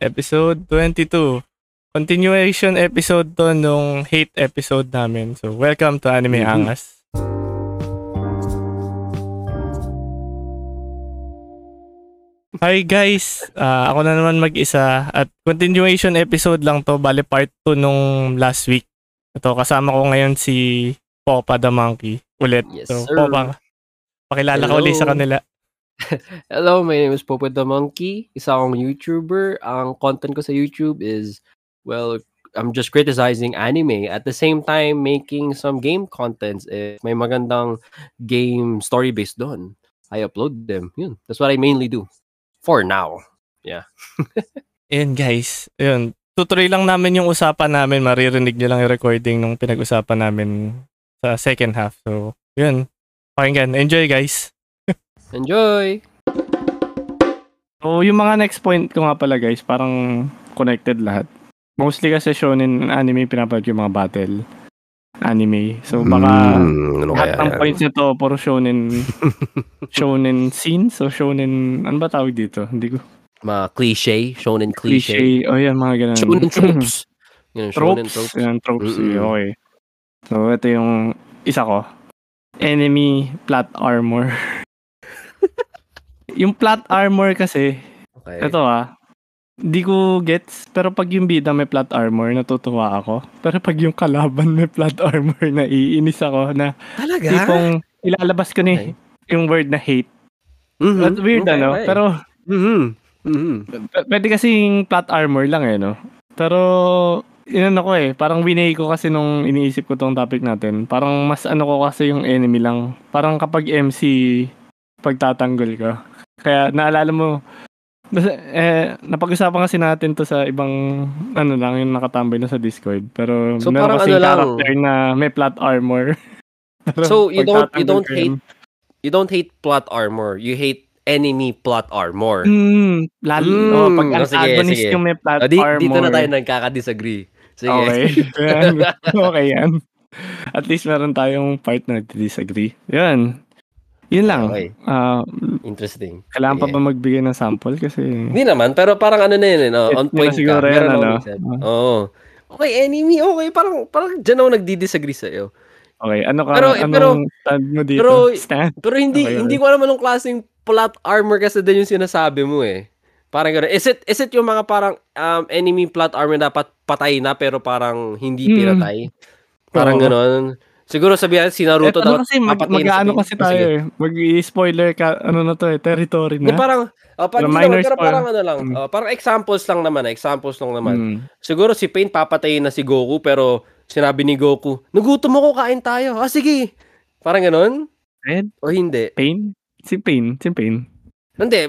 episode 22. Continuation episode to nung hate episode namin. So, welcome to Anime Mhm. Angas. Hi guys, Ah, ako na naman mag-isa at continuation episode lang to, bale part 2 nung last week. Ito, kasama ko ngayon si Popa the Monkey ulit. Yes, so, sir. Popa, pakilala ka Hello. ulit sa kanila. Hello, my name is Popo the Monkey. Isa akong YouTuber. Ang content ko sa YouTube is, well, I'm just criticizing anime. At the same time, making some game contents. Eh, may magandang game story based doon. I upload them. Yun. That's what I mainly do. For now. Ayun guys, ayun. Tutuloy lang namin yung usapan namin. Maririnig nyo lang yung recording nung pinag-usapan namin sa second half. So, yun. Pakinggan. Enjoy guys. Enjoy! So, yung mga next point ko nga pala guys, parang connected lahat. Mostly kasi shonen anime pinapanood yung mga battle anime. So, baka Hmm, ano lahat ng points nito puro shonen shonen scenes o shonen ano ba tawag dito? Hindi ko Mga cliche. Shonen cliche. cliche. Oh, yan mga ganun. Shonen tropes. Yun, shonen tropes. tropes. Yan, tropes. Mm-mm. eh, Okay. So, ito yung isa ko. Enemy plot armor. yung plot armor kasi, Okay. ito ah, di ko gets, pero pag yung bida may plot armor, natutuwa ako. Pero pag yung kalaban may plot armor, naiinis ako na Talaga? tipong ilalabas ko ni yung word na hate. Mhm. But weird Okay, ano, okay. pero Mhm. Mhm. P- pwede kasing plot armor lang eh, no? Pero, inano ko eh, parang winay ko kasi nung iniisip ko tong topic natin. Parang mas ano ko kasi yung enemy lang. Parang kapag MC, pagtatanggol ka. Kaya naalala mo, basta, eh, napag-usapan kasi natin to sa ibang, ano lang, yung nakatambay na sa Discord. Pero So, meron kasing ano lang. character na may plot armor. So, you don't- you don't hate you don't hate plot armor. You hate enemy plot armor. Mm, lalo, Mm, oh, pag oh, sige, antagonist sige. yung may plot Ah, di, armor. dito na tayo nagkaka-disagree. Sige. Okay. Okay yan. At least meron tayong part na disagree. Yan. Yun lang. Okay. Ah, Interesting. kailangan pa Sige. ba magbigay ng sample? Kasi... Hindi naman, pero parang ano na yun, eh, no? On point siguro ka. yan, Meron ano? isip. Oo. Okay, enemy, okay. Parang, parang dyan ako nagdi-disagree sa'yo. Okay, ano ka? Pero- eh, anong pero- stand mo dito? pero- stand? Pero hindi, Okay, hindi ko alam anong klaseng plot armor kasi din yung sinasabi mo eh. Parang gano'n. Is it, is it yung mga parang um, enemy plot armor dapat patay na pero parang hindi Hmm. pinatay? Parang Oo. gano'n. Siguro sabihin si Naruto na dapat kasi, mag, tingin. kasi Oh, tayo eh. Mag-spoiler ka, ano na to eh, territory Hindi, na. parang, oh, hindi minor spoil. parang ano lang, Mm. oh, parang examples lang naman, eh, examples lang naman. Hmm. Siguro si Pain papatayin na si Goku, pero sinabi ni Goku, nagutom ako, kain tayo. Ah, sige. Parang ganon? Red? O hindi? Pain? Si Pain? Si Pain? Hindi.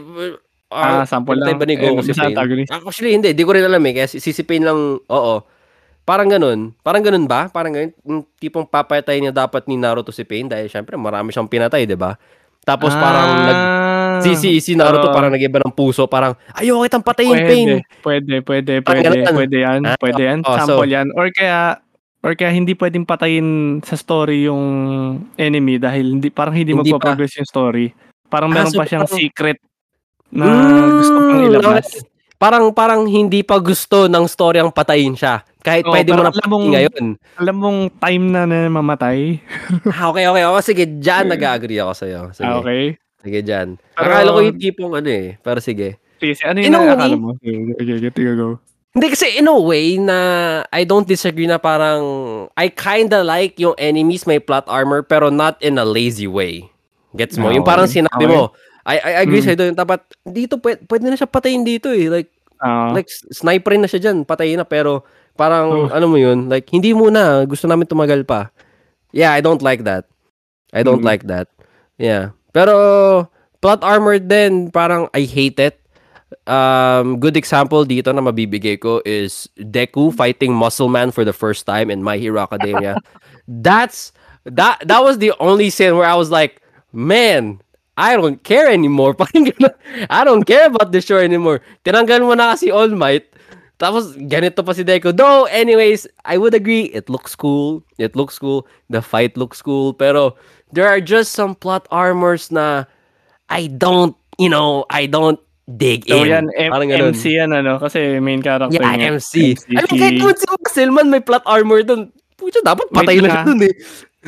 Ah, sample lang. ba ni Goku Eh, si Pain? antagonist. Ah, Actually, hindi. Di ko rin alam eh. Kaya si, si Pain lang, oo. Parang ganun. Parang ganun ba? Parang ganun. Yung tipong papatay niya dapat ni Naruto si Pain dahil syempre marami siyang pinatay, di ba? Tapos parang nag... Ah, Si, si, si Naruto oo. parang nag-iba ng puso. Parang, ayoko kitang patayin, Pain. Pwede, pwede, pwede, Parang pwede, ganun. pwede yan, Ah, pwede yan, oh, sample so- yan. Or kaya, or kaya hindi pwedeng patayin sa story yung enemy dahil hindi, parang hindi, Hindi magpa-progress yung story. Parang Ah, meron so pa siyang parang- secret na Mm, gusto pang ilabas. okay. Parang, parang hindi pa gusto ng story ang patayin siya. Kahit Oo, pwede mo na patayin ngayon. Alam mong time na na mamatay. Ah, okay, okay. okay. Sige, dyan nag-agree ako sa'yo. Sige, Ah, okay. sige dyan. Pero- Akala ko yung tipong ano eh. Pero sige. Sige, ano yung nakakala mo? Sige, sige, sige, go. Hindi kasi in a way na I don't disagree na parang I kinda like yung enemies may plot armor pero not in a lazy way. Gets mo? Ah, yung parang okay. sinabi Okay. mo. I, I agree Mm. sa'yo doon. Dapat dito pwede, pwede na siya patayin dito eh. Like, Ah, like sniper na siya dyan. Patayin na pero parang Oh. ano mo yun. Like hindi muna. Gusto namin tumagal pa. Yeah, I don't like that. I don't Mm. like that. Yeah. Pero plot armor din parang I hate it. Um, good example dito na mabibigay ko is Deku fighting Muscle Man for the first time in My Hero Academia. That's that that was the only scene where I was like, man, I don't care anymore. Parang ganun. I don't care about the show anymore. Tinanggal mo na kasi All Might. Tapos ganito pa si Deku. Though, anyways, I would agree, it looks cool. It looks cool. The fight looks cool. Pero there are just some plot armors na I don't, you know, I don't dig So in. yan, M- Parang ganun. MC yan ano, kasi main character Yeah, niya. MC. I mean, kahit naman si Muscleman may plot armor dun. Pucha, dapat Wait patay na lang, siya ah. dun eh.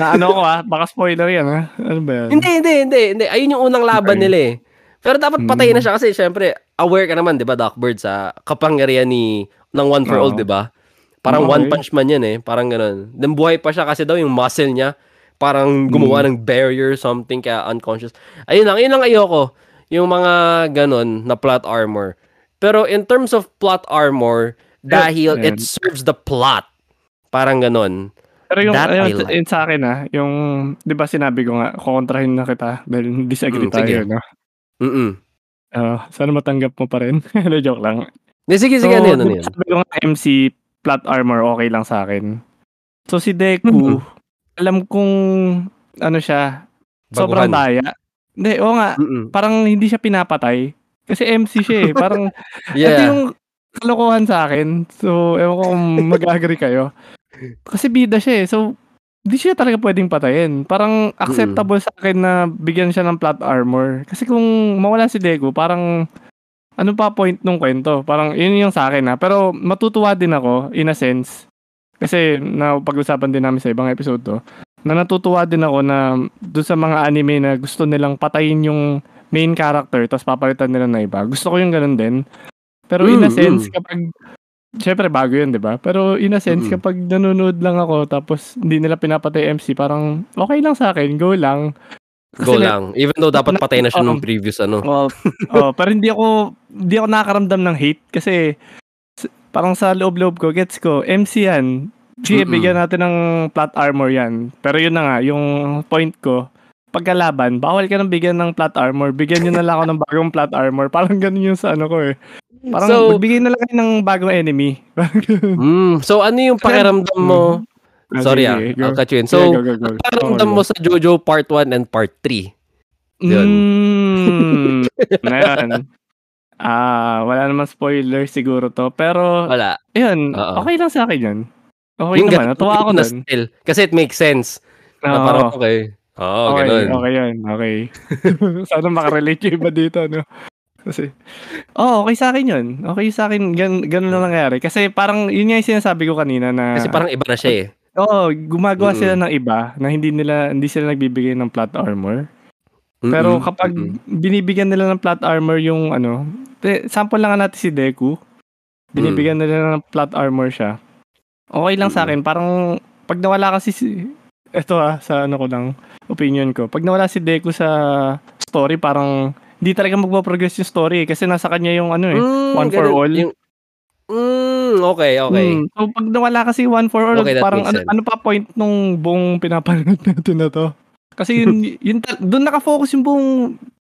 Na ano ko ah, baka spoiler yan ha. Ano ba yan? Hindi, hindi, hindi, hindi. Ayun yung unang laban Okay. nila eh. Pero dapat patay na Mm. siya kasi syempre, aware ka naman, di ba, Doc Bird, sa kapangyarihan ni, ng One for All, Oo. di ba? Parang Okay. one punch man yan eh. Parang ganun. Then buhay pa siya kasi daw yung muscle niya. Parang gumawa ng barrier something kaya unconscious. Ayun lang, yun lang ayoko. Yung mga ganun na plot armor. Pero in terms of plot armor, dahil Ayan. it serves the plot. Parang ganun. Pero yung, That ayun, like. yun sa akin ah, yung, di ba sinabi ko nga, kukontrahin na kita dahil disagree Mm, sige. tayo, no? Mm-mm. Ah, sana matanggap mo pa rin. Ano, joke lang. Di, sige, sige, ano yun, ano yun? Sabi ko nga, MC, plot armor, okay lang sa akin. So, si Deku, Mhm. alam kong, ano siya, sobrang Baguhan. daya. Hindi, oo nga, Mm-mm. parang hindi siya pinapatay. Kasi MC siya eh. Parang, ito Yeah. yung kalokohan sa akin. So, ewan ko kung mag-agree kayo. Kasi bida siya eh. So, di siya talaga pwedeng patayin. Parang acceptable sa akin na bigyan siya ng plot armor. Kasi kung mawala si Deku, parang ano pa point nung kwento? Parang yun yung sa akin ha. Pero matutuwa din ako in a sense. Kasi na pag-usapan din namin sa ibang episode to. Na natutuwa din ako na doon sa mga anime na gusto nilang patayin yung main character tapos papalitan nila na iba. Gusto ko yung ganun din. Pero in a sense, mm. kapag Siyempre, bago yun, di ba? Pero in a sense, Mm-mm. kapag nanonood lang ako tapos hindi nila pinapatay MC, parang okay lang sa akin, go lang. Go Kasi- lang. Even though dapat patay na siya nung Um, previous ano. Oh, oh, pero hindi ako hindi ako nakakaramdam ng hate kasi parang sa loob-loob ko, gets ko, MC yan. Sige, Mm-mm. bigyan natin ng plot armor yan. Pero yun na nga, yung point ko, pagkalaban, bawal ka nang bigyan ng plot armor. Bigyan nyo na lang ako ng bagong plot armor. Parang ganun yung sa ano ko eh. Parang So- magbigay na lang kayo ng bagong enemy. Mm, so ano yung pakiramdam mo? Ah, Sorry ah, go. I'll cut you in. So, go, go, go. ang pakiramdam Okay, mo go. sa JoJo Part 1 and Part 3? Yun. Mm, na yan. Ah, wala naman spoiler siguro to. Pero, Wala. yun, Oo. okay lang sa akin yun. Okay Yung naman, natuwa ako na still. Kasi it makes sense. Na Oo. parang okay. Oo, okay, ganun. okay yun, okay. Sana makarelate yung iba dito, no? Kasi, oh, okay sa akin yun. Okay sa akin, gan, ganun lang nangyari. Kasi parang, yun nga yung sinasabi ko kanina na, Kasi parang iba na siya eh. oo, gumagawa Mm-mm. sila ng iba na hindi nila, hindi sila nagbibigay ng plot armor. Pero Mm-mm, kapag mm-mm. binibigyan nila ng plot armor yung ano, te- sample lang natin si Deku. Binibigyan Mm. nila ng plot armor siya. Okay lang sa akin, parang pag nawala kasi si eto ah, sa ano ko lang, opinion ko. Pag nawala si Deku sa story, parang hindi talaga magpo-progress yung story eh, kasi nasa kanya yung ano eh. Mm, one for all. Yung, mm, okay, okay. Mm, so pag nawala kasi one for all, Okay, parang ano, ano pa point nung buong pinapanood natin na to? Kasi yun, yun doon nakafocus yung buong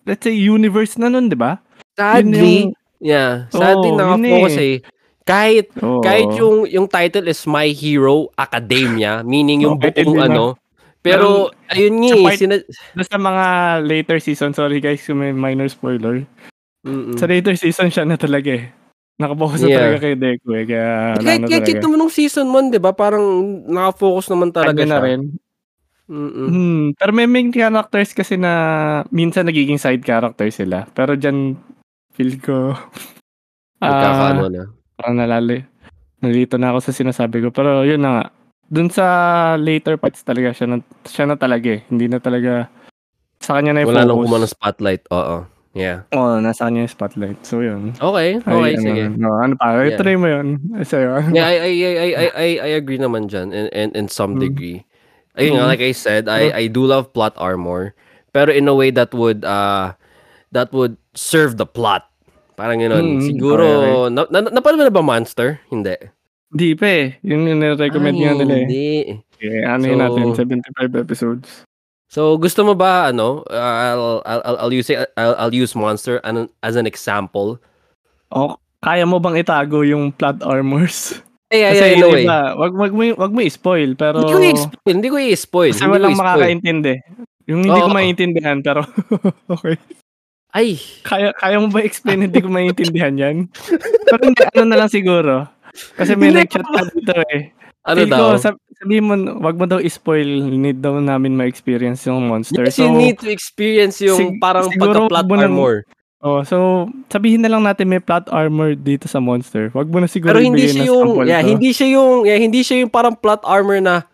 let's say universe na nun, 'di ba? Sadly, Yun yeah. Sadly, Oo, nakafocus yun eh. Kahit Oo. kahit yung yung title is My Hero Academia, meaning yung Okay, buong ano. Pero ayun nga, eh, sina- sa mga later season, sorry guys kung may minor spoiler. Mm-mm. Sa later season siya na talaga eh. Nakafocus na Yeah. talaga kay Deku eh. Kaya na kahit, kahit talaga. naman nung season 1, 'di ba? Parang nakafocus naman talaga Kanya na rin. Mm-mm. Hmm, pero may main characters kasi na minsan nagiging side character sila. Pero dyan, feel ko, Nagkakaano ah, na. parang nalali. Nalito na ako sa sinasabi ko. Pero yun na nga. Dun sa later parts talaga, siya na, siya na talaga eh. Hindi na talaga, sa kanya na yung Wala nang focus. kumano spotlight. Oo. Yeah. Oo, nasa kanya yung spotlight. So yun. Okay, Ay, okay, ano, sige. No, ano pa? Yeah. Ituloy mo yun. Ay, Sa'yo. Yeah, I I I I I, I- agree naman dyan in in, in some Mm. degree. Ayun nga, Mm. like I said, I I do love plot armor, pero in a way that would uh that would serve the plot. Parang gano'n. Mm, Siguro, okay, na, na, napanood mo na ba Monster? Hindi. Di pa eh. Yun yung nire-recommend Ay, nga nila eh. Hindi. Okay, ano yun So- natin? 75 episodes. So, gusto mo ba, ano, I'll, I'll, I'll, use, I'll, I'll use Monster an, as an example. O, kaya mo bang itago yung plot armors? Ay, ay, Kasi ay, yun no way. iba, wag, wag, mo, wag mo i-spoil, pero... Hindi ko i-spoil. Hindi ko i-spoil. Kasi Hindi ko walang makakaintindi. Yung hindi ko Oo. maintindihan, pero okay. Ay, Kaya, kaya mo ba explain hindi ko maintindihan yan? pero hindi, ano na lang siguro. Kasi may nag-chat pa dito eh. ano Feel daw? Ko, sab- sabihin mo, wag mo daw i-spoil. Need daw namin ma-experience yung monster. Yes, so, you need to experience yung sig- parang pagka-plot armor. Oh, so sabihin na lang natin may plot armor dito sa monster. Wag mo na siguro Pero hindi siya yung yeah, to. hindi siya yung yeah, hindi siya yung parang plot armor na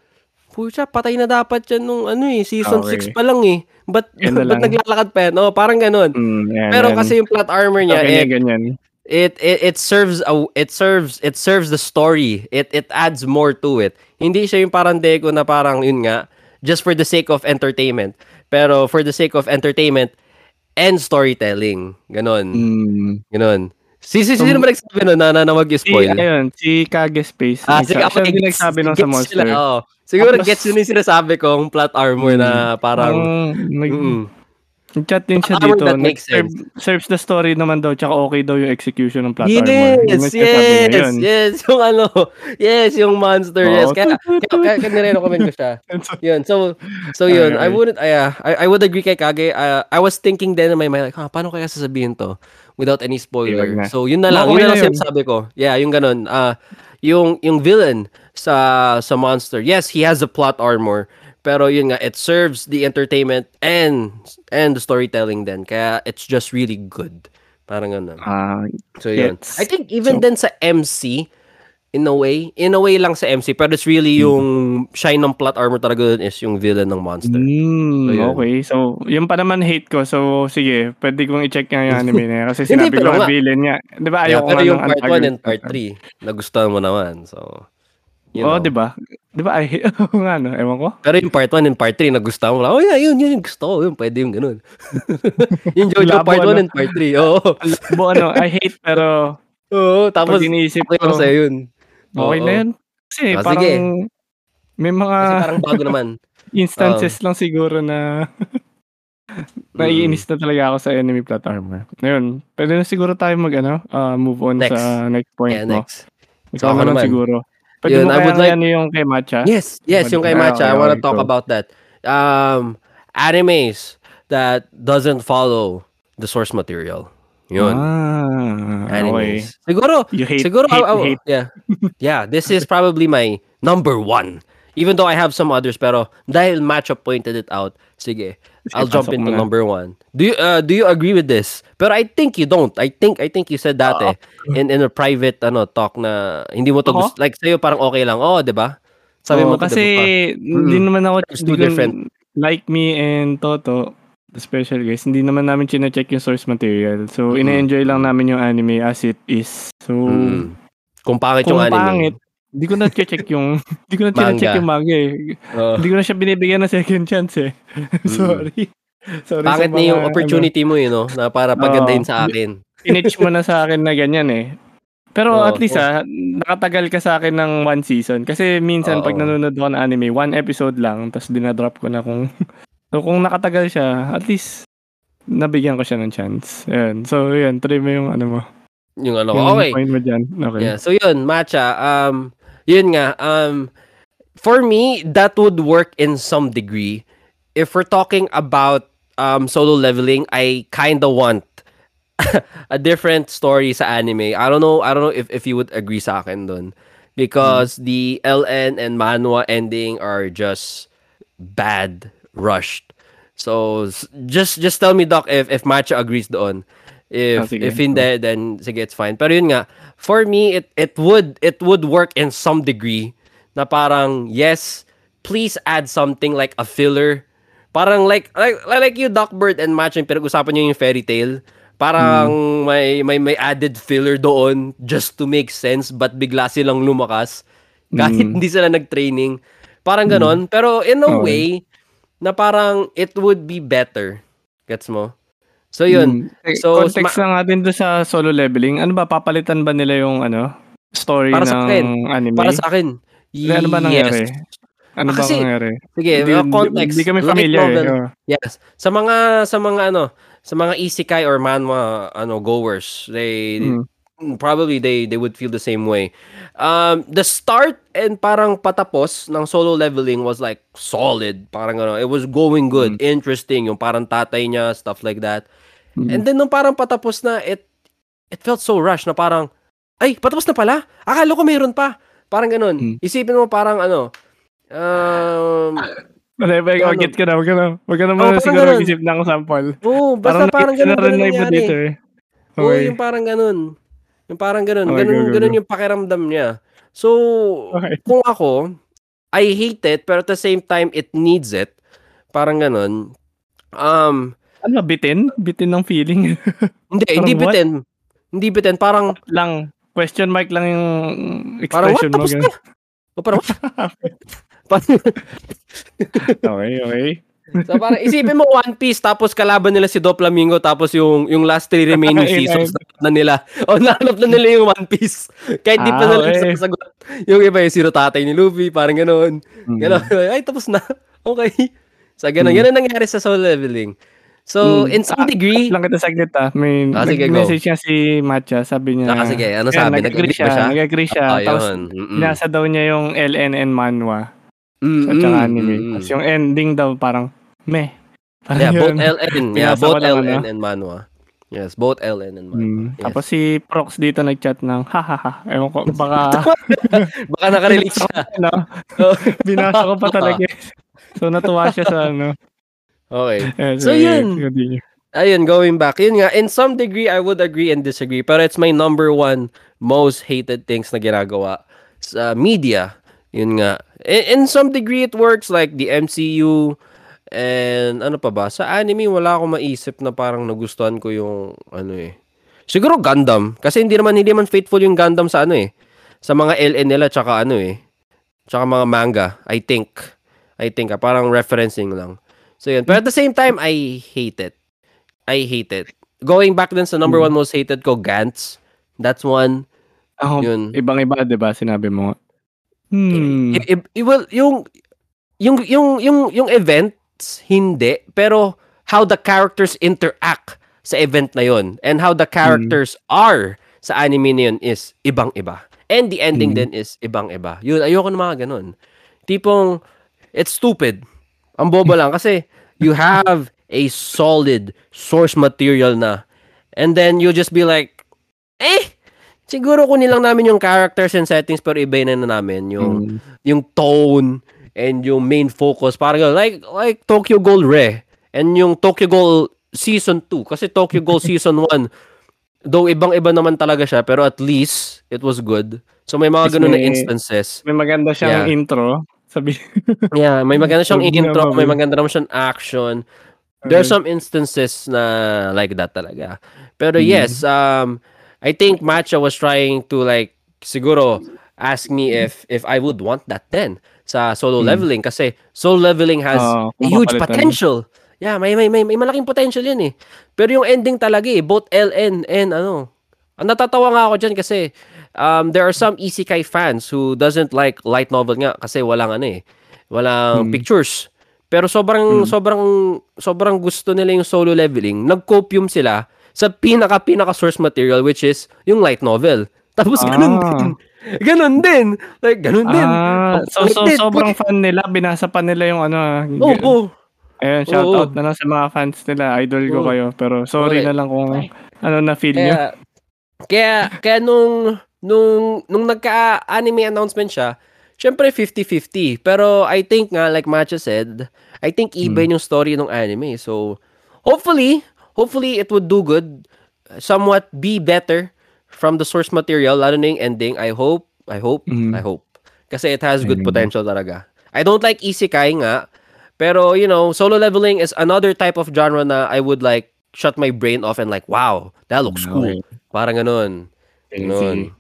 Pucha, patay na dapat yan nung ano eh, season Okay. 6 pa lang eh. Ba't lang. naglalakad pa yan? Oh, parang ganun. Mm, yan, Pero yan. kasi yung plot armor So, niya, ganyan, it, ganyan. It it it serves a it serves it serves the story. It it adds more to it. Hindi siya yung parang Deku na parang yun nga just for the sake of entertainment. Pero for the sake of entertainment and storytelling. Ganon. Mm. Ganon. Si si sino ba nagsabi nun na, na, na Si, mag-spoil? ayun, si Kage Space. Ah, siya yung gets- nagsabi nun sa monster. Sila, oh. Siguro Tapos- gets yun yung sinasabi kong plot armor na parang... Parang, nag, mm, chat din siya armor dito. that makes Nag-serve- Serves the story naman daw, tsaka okay daw yung execution ng plot Yes, yes, yun. yes, yung ano, yes, yung monster, yes. Oo. Kaya, kaya, kaya, kaya nire-recommend ko siya. Yun, so, so yun, I Okay. wouldn't, I, uh, I, I would agree kay Kage. Uh, I was thinking then in my mind, like, ha, paano kaya sasabihin to without any spoiler? Na. So, yun na lang, Okay yun na lang sinasabi ko. Yeah, yung ganun. Uh, yung, yung villain sa, sa monster, yes, he has a plot armor, pero yun nga, it serves the entertainment and and the storytelling then. Kaya it's just really good. Parang ganun. Ah, So yun. I think even So- then sa MC, in a way, in a way lang sa MC, pero it's really yung shine ng plot armor talaga dun is yung villain ng monster. Mm, So, yun. okay. So, yung pa naman hate ko. So, sige, pwede kong i-check nga yung anime na yan. Kasi Hindi, sinabi pero ko nga. villain niya. Di ba, Yeah, ayaw ko pero nga yung ng part 1 and part 3, nagustuhan mo naman. So, you Oo, know. di ba? Di ba, ay, oo nga, no? Ewan ko. Pero yung part 1 and part 3, nagustuhan mo lang. Oh yeah, yun, yun, yung gusto ko. Yun, pwede yung ganun. yung Jojo Labo, part 1 ano? and part 3. Oo. Bo, ano, I hate pero Oo, tapos, pag iniisip okay ko, sa'yo yun. okay Oo. na yun. Kasi Ah, parang sige. may mga Kasi parang bago naman. instances lang siguro na naiinis na talaga ako sa enemy plot armor. Ngayon, pwede na siguro tayo mag ano, ah, move on Next. sa next point Yeah, mo. next. Ikaw So, ako naman naman. siguro. Pwede Yun, mo I would like... ano yung kay Matcha? Yes, yes, yung kay Ah, Matcha. I want to talk about that. Um, animes that doesn't follow the source material. Yun. Ah, okay. animes. Siguro, You hate, siguro, hate, I- I- hate. yeah. Yeah, this is probably my number one. Even though I have some others, pero dahil Matcha pointed it out, sige, I'll jump mo into na. number one. Do you uh, do you agree with this? Pero I think you don't. I think I think you said that eh, in in a private ano talk na hindi mo to Ako? gusto. Like sa'yo parang okay lang. Oh, 'di ba? Sabi mo Oo, to, kasi hindi Mm. naman ako too different. Like me and Toto, the special guest, hindi naman namin chine-check yung source material. So, Mm. ine-enjoy lang namin yung anime as it is. So, Mm. Kung pangit kung yung anime. pangit, hindi ko na check yung hindi ko na Manga. yung manga eh. Oh. Hindi ko na siya binibigyan ng second chance eh. Sorry. Sorry Pangit sa na yung opportunity mo yun, no? Na para pagandahin Oo. sa akin. Ano, initch mo na sa akin na ganyan eh. Pero Oo, at least ah, nakatagal ka sa akin ng one season. Kasi minsan pag Oo. nanonood ako ng anime, one episode lang, tapos dinadrop ko na kung... so kung nakatagal siya, at least nabigyan ko siya ng chance. Ayan. So yun, try mo yung ano mo. Yung ano, Yung okay. point mo dyan. Okay. Yeah. So yun, matcha. Um, yun nga. Um, for me, that would work in some degree. If we're talking about um solo leveling, I kind of want a different story sa anime. I don't know. I don't know if if you would agree sa akin dun. Because the LN and manhwa ending are just bad, rushed. So just just tell me doc if if Matcha agrees doon. If Ah, sige. if hindi then sige it's fine. Pero yun nga, for me it it would it would work in some degree na parang yes, please add something like a filler. Parang like like like you Doc Bird and Matcha yung pinag-usapan niyo yung fairy tale. Parang may may may added filler doon just to make sense but bigla silang lumakas kahit Mm. hindi sila nag-training. Parang ganon. Pero in a Okay. way, na parang it would be better. Gets mo? So yun. Mm. Eh, So, context lang natin doon sa solo leveling. Ano ba, papalitan ba nila yung ano, story Para sa ng akin. anime? Para sa akin. Hindi, ano ba nangyari? Yes. Ano Ah, ba kasi- nangyari? Sige, uh, context. Hindi kami familiar novel. eh. Oh. Yes. Sa mga sa mga ano, sa mga isekai or manhwa ano goers, they Mm. probably they they would feel the same way. Um the start and parang patapos ng solo leveling was like solid. Parang ano, it was going good, interesting, yung parang tatay niya, stuff like that. Mm. And then nung parang patapos na, it it felt so rushed na parang ay, patapos na pala. Akala ko mayroon pa. Parang ganun. Mm. Isipin mo parang ano, um, Wala ba, Ano? get ko na, wag ka na, wag ka na Oo, muna parang siguro ganun. mag-isip ng sample. Oo, basta parang, ganun, rin ganun na iba dito eh. Oo, Okay. yung parang ganun. Yung parang ganun. Okay, ganun, go, go, ganun go. yung pakiramdam niya. So, Okay. kung ako, I hate it, pero at the same time, it needs it. Parang ganun. Um, Ano, bitin? Bitin ng feeling. hindi, Parang hindi what? bitin. Hindi bitin. Parang, lang, question mark lang yung parang what? expression mo. Tapos ganun. na. O parang what? Parang- Okay, okay. so parang isipin mo One Piece tapos kalaban nila si Doflamingo tapos yung yung last three remaining seasons na nila. O nahanap na nila yung One Piece. Kahit di pa Ah, nila okay. sasagot. Yung iba yung sino tatay ni Luffy, parang ganoon. Mm. Gano'n. Ay, tapos na. Okay. So, gano'n. Mm. Gano'n nangyari sa soul leveling. So, Mm. in some Ah, degree, Lang kita saglit ah. May Ah, sige, go. message niya si Matcha. Sabi niya. Ah, sige. Ano sabi? Nag-agree siya. siya? Nag-agree siya. ah, Tapos, yun. Mm-mm. binasa daw niya yung LNN manhwa. Mm, At saka anime. mm, Tapos yung ending daw parang, meh. Parang Yeah, both yun. LN. Yeah, both LN ah. and Manhwa. Yes, both LN and Manhwa. Mm. Yes. Tapos si Prox dito nag-chat ng, hahaha. Ewan ko, baka, Baka nakarelate siya. ano, Oh, binasa ko pa talaga. So, natuwa siya sa ano. Okay. So, yun. continue. Ayun, going back. Yun nga, in some degree, I would agree and disagree. Pero it's my number one most hated things na ginagawa sa media. Yun nga. In, in some degree, it works like the MCU and ano pa ba? Sa anime, wala akong maisip na parang nagustuhan ko yung ano eh. Siguro Gundam. Kasi hindi naman, hindi naman faithful yung Gundam sa ano eh. Sa mga LN nila, tsaka ano eh. Tsaka mga manga, I think. I think, ah, parang referencing lang. So yun. Pero at the same time, I hate it. I hate it. Going back din sa number Hmm. one most hated ko, Gantz. That's one. Ako, Yun. ibang-iba, di ba? Sinabi mo. Hmm. I, i- i- well, yung, yung, yung, yung, yung events, hindi. Pero, how the characters interact sa event na yon and how the characters are sa anime na yun is ibang-iba. And the ending Mm. din is ibang-iba. Yun, ayoko ng mga ganun. Tipong, it's stupid. Ang bobo lang kasi you have a solid source material na and then you just be like, eh, siguro kunin lang namin yung characters and settings pero iba na namin yung Hmm. yung tone and yung main focus ganun. like like Tokyo Ghoul Re and yung Tokyo Ghoul season 2 kasi Tokyo Ghoul season 1 though ibang-iba naman talaga siya pero at least it was good so may mga ganun na instances May maganda siyang Yeah. intro. Sabi, yeah may maganda siyang intro may maganda naman siyang action There's some instances na like that talaga. Pero Mm. yes, um I think Matcha was trying to like siguro ask me if if I would want that then sa solo Mm. leveling kasi solo leveling has Oo, a huge potential. Yeah, may may may, may malaking potential 'yan eh. Pero yung ending talaga eh, both LN and ano. Ang natatawa nga ako diyan kasi um there are some isekai fans who doesn't like light novel nga kasi walang ano eh, walang Mm. pictures. Pero sobrang Mm. sobrang sobrang gusto nila yung solo leveling. Nag-copium sila sa pinaka pinaka source material which is yung light novel. Tapos ganun Ah. din. Ganun din. Like ganun din. ah, so, so Wait, sobrang fan nila, binasa pa nila yung ano. ah, Oo. Oh, Ayun, shout Oo. out na lang sa mga fans nila. Idol ko Oo. kayo. Pero sorry Okay. na lang kung ano na feel nyo. Kaya, kaya, kaya nung, nung, nung nagka-anime announcement siya, syempre 50-50. Pero I think nga, like Macha said, I think iba yung story ng anime. So, hopefully, hopefully it would do good. Somewhat be better from the source material, lalo na yung ending. I hope, I hope, Mm. I hope. Kasi it has good potential talaga. I don't like isekai nga, pero you know, solo leveling is another type of genre na I would like shut my brain off and like, wow, that looks cool. Parang ganun. Ganun.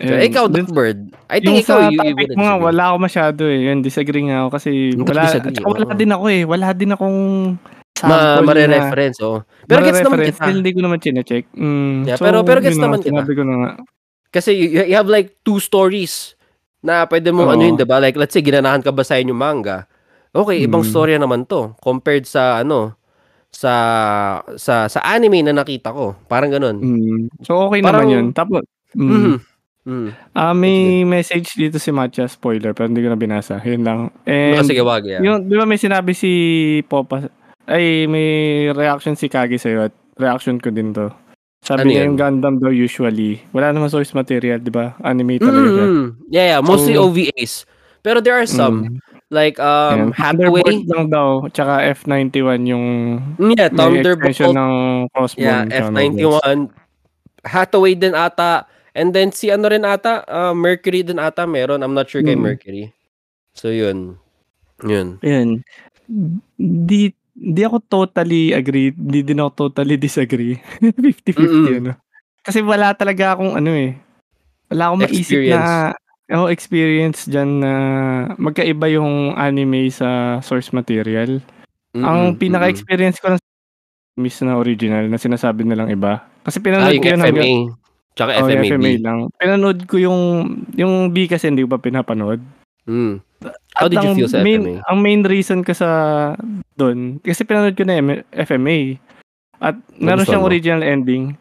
So, Ayun. ikaw, Duckbird. I yung think ikaw, sa you, you topic mo nga, disagree. wala ako masyado eh. Yun, disagree nga ako kasi Hindi wala, disagree, at saka wala din ako eh. Wala din akong Ma, mare-reference, oh. Pero gets naman kita. dahil hindi ko naman chinecheck. Mm, Yeah, pero- pero gets naman kita. Ko na nga. Kasi you, you have like two stories na pwede mong Oo. ano yun, diba? Like, let's say, ginanahan ka basahin yung manga. Okay, ibang Mm. story naman to compared sa ano, sa sa sa anime na nakita ko. Parang ganun. Mm. So okay Parang- naman yun. Tapos, mm, Mhm. Mm. ah, may message dito si Matcha, spoiler, pero hindi ko na binasa. Yun lang. Ah, And, sige, wag. Yeah. yung, di ba may sinabi si Popa, ay may reaction si Kage sa'yo at reaction ko din to. Sabi Ano niya yun? yung Gundam daw usually, wala naman source material, di ba? Anime talaga. Mm, yeah, yeah. Mostly So- OVAs. Pero there are some. Mm. Like um Ayan, Hathaway. Thunderbolt lang daw, tsaka F91 yung Mm, Yeah, may extension Thunderbolt. ng crossbow. Yeah, F91. Hathaway din ata. And then si ano rin ata, uh, Mercury din ata meron. I'm not sure kay Mm. Mercury. So yun. Yun. Ayan. Di, di ako totally agree. Di din ako totally disagree. 50-50 Mm-mm. ano. Kasi wala talaga akong ano eh. Wala akong maisip na oh, experience dyan na magkaiba yung anime sa source material. Ang Mm-mm, pinaka-experience ko lang miss na original na sinasabi nilang iba. Kasi. Ah, pinanood yung ko yun hanggang. Tsaka oh, FMA. FMA lang. Pinanood ko yung yung B kasi hindi ko pa pinapanood. Mm. How At did you feel sa main, FMA? Ang main reason ko sa doon, kasi pinanood ko na M- FMA. At meron siyang mo? original ending.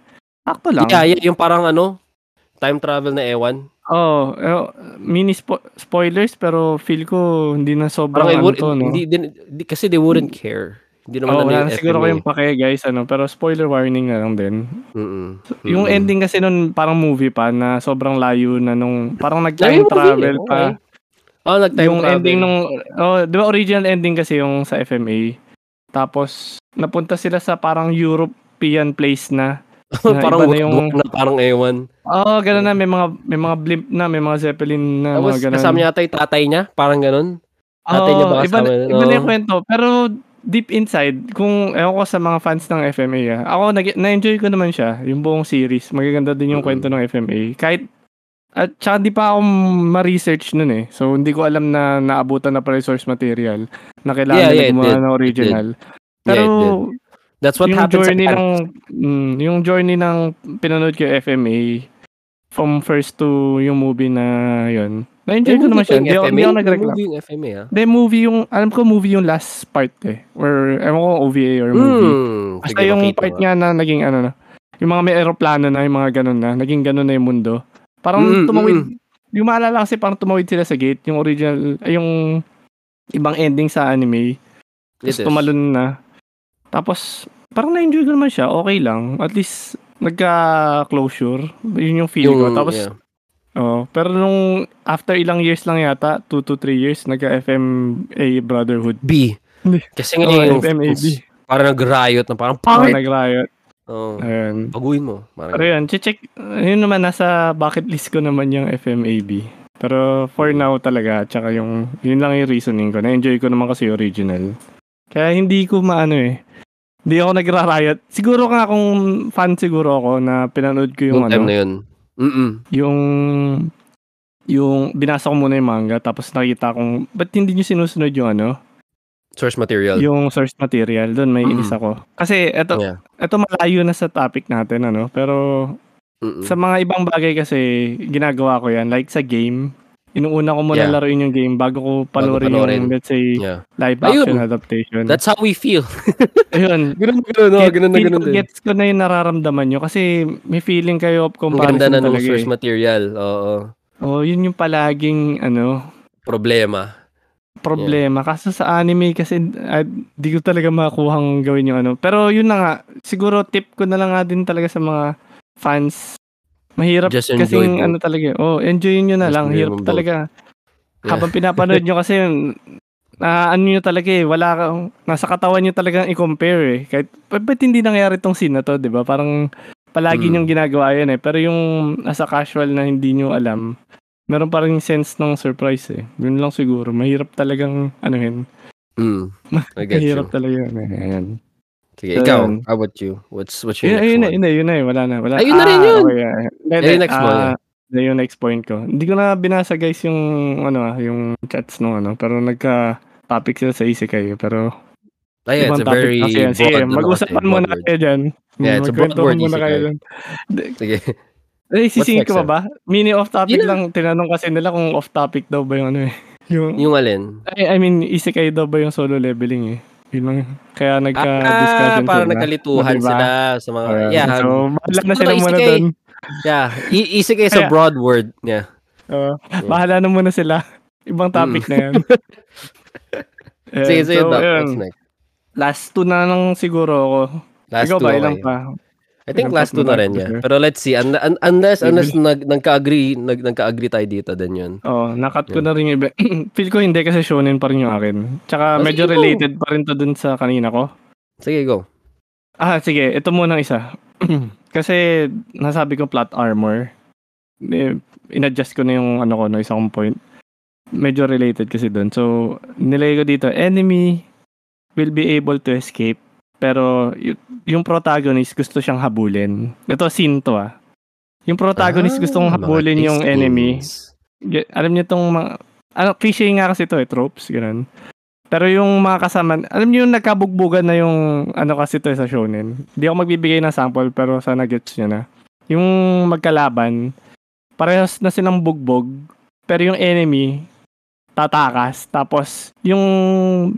Akto lang. Yeah, yeah, yung parang ano, time travel na ewan. Oh, eh, mini spo- spoilers pero feel ko hindi na sobrang Parang ano would, to, no? hindi, din- di- kasi they wouldn't care. Hindi naman Oh, wala yung na siguro FMA. kayong pake guys, ano, pero spoiler warning na lang din. Mm-mm. Yung Mm-mm. ending kasi nun parang movie pa na sobrang layo na nung parang nag-time yung movie, travel okay. pa. Oh, nag-time yung travel. ending nung oh, 'di ba original ending kasi yung sa FMA. Tapos napunta sila sa parang European place na. na parang iba na yung- na parang ewan. Oh, gano'n na may mga may mga blimp na, may mga zeppelin na Tapos mga gano'n. kasama niya ata yung tatay niya, parang ganun. tatay niya ba Oo, iba, kasama nun? iba na yung Oo. kwento. Pero deep inside, kung ewan ko sa mga fans ng FMA, ah, ako nag- na-enjoy ko naman siya, yung buong series. Magaganda din yung Mm. kwento ng FMA. Kahit at saka di pa ako ma-research nun eh. So hindi ko alam na naabutan na pala yung source material na kailangan Yeah, yeah, gumawa ng original. Yeah, Pero it That's what yung happens journey sa ng mm, yung journey ng pinanood ko yung FMA from first to yung movie na yun. Na-enjoy ko naman siya. Hindi ako, hindi ako nagreklamo. Movie yung FMA, ah. Hindi, movie yung, alam ko movie yung last part eh. Or, ewan ko OVA or movie. Hmm. Basta yung part niya na naging ano na, yung mga may aeroplano na, yung mga ganun na, naging ganun na yung mundo. Parang Mm, tumawid, mm. yung maalala kasi parang tumawid sila sa gate, yung original, ay yung ibang ending sa anime. Tapos tumalon na. Tapos, parang na-enjoy ko naman siya, okay lang. At least, nagka-closure. Yun yung feel ko. Tapos, yeah. Oh, pero nung after ilang years lang yata, 2 to 3 years, nagka-FMA Brotherhood. B. Kasi nga Oh, yung FMAB. parang nag-riot na parang Oh, pangit. nag-riot. Oh, Ayun. baguhin mo. Parang, Pero yun, check, yun naman, nasa bucket list ko naman yung FMAB. Pero for now talaga, tsaka yung, yun lang yung reasoning ko. Na-enjoy ko naman kasi original. Kaya hindi ko maano eh. Hindi ako nagra-riot. Siguro nga kung fan siguro ako na pinanood ko yung, time ano, na yun. Mm-mm. yung yung binasa ko muna yung manga tapos nakita kong ba't hindi nyo sinusunod yung ano Source material. yung source material doon may Mm. inis ako kasi eto Yeah. eto malayo na sa topic natin ano pero Mm-mm. sa mga ibang bagay kasi ginagawa ko yan like sa game inuuna ko muna Yeah. laruin yung game bago ko panoorin panoorin. yung let's say Yeah. live Ayun. action adaptation That's how we feel. ayun ganun, ganun, no? Ganun ganun din. gets ko na yung nararamdaman nyo kasi may feeling kayo of Ang comparison ganda na ng talaga source eh. material. Oo. oh yun yung palaging ano Problema. problema. Kaso sa anime kasi ah, di ko talaga makuhang gawin yung ano. Pero yun na nga, siguro tip ko na lang nga din talaga sa mga fans. Mahirap Just kasing ano talaga. Oh, enjoy nyo na Just lang. Hirap talaga. Yeah. Habang pinapanood nyo kasi na ano nyo talaga eh, wala ka, nasa katawan nyo talagang i-compare eh. Kahit, ba- ba't hindi nangyari tong scene na to, di ba? Parang palagi Mm. nyong ginagawa yan eh. Pero yung as a casual na hindi nyo alam, meron pa rin sense ng surprise eh. Yun lang siguro. Mahirap talagang anuhin. Mm. I get you. Mahirap talaga yun. eh. Ayan. Sige, So, ikaw. yun. How about you? What's what's your Yun, next ayun na, one? yun na, yun na, wala na. Wala. Ayun na rin yun. Okay, yeah. Ayun next ah, yeah. yun yung next point ko. Hindi ko na binasa guys yung ano ah, yung chats nung ano, pero nagka topic sila sa isekai pero Ah, yeah, it's a very kasi yan. Sige, ano mag-usapan muna word. kayo dyan. Yeah, it's a broad word, muna kayo dyan. Sige. Eh, sisingin ko pa ba? Mini off topic Yun na. lang. Tinanong kasi nila kung off topic daw ba yung ano eh. Yung, Yung alin? I, I mean, isekai daw ba yung solo leveling eh. Yun lang. Kaya nagka-discussion Ah, para sila. nagkalituhan Diba? sila sa mga... Ayan. yeah, So, bahala na sila muna doon. yeah. I- isekai sa broad word. Yeah. Oo. bahala na muna sila. Ibang topic na yan. Ayan, Sige, sige, so, Doc. next? Last two na lang siguro ako. Last Ikaw two, ba? Ilang okay. pa? I think last two na rin niya. Pero let's see. Un- un- unless, Maybe. unless nag, nagka-agree, nag, nagka-agree tayo dito din yun. Oh, nakat ko na rin yung iba. Feel ko hindi kasi shonen pa rin yung akin. Tsaka Oh, medyo sige, go. related pa rin to dun sa kanina ko. Sige, go. Ah, sige. Ito muna isa. kasi nasabi ko plot armor. Eh, in-adjust ko na yung ano ko, no, isang point. Medyo related kasi dun. So, nilagay ko dito, enemy will be able to escape. Pero yung protagonist gusto siyang habulin. Ito scene to ah. Yung protagonist gustong Ah, mga habulin yung enemy. alam niyo tong mga ano cliché nga kasi to eh tropes ganun. Pero yung mga kasama, alam niyo yung nagkabugbugan na yung ano kasi to eh, sa shonen. Hindi ako magbibigay ng sample pero sana gets niyo na. Yung magkalaban, parehas na silang bugbog, pero yung enemy tatakas tapos yung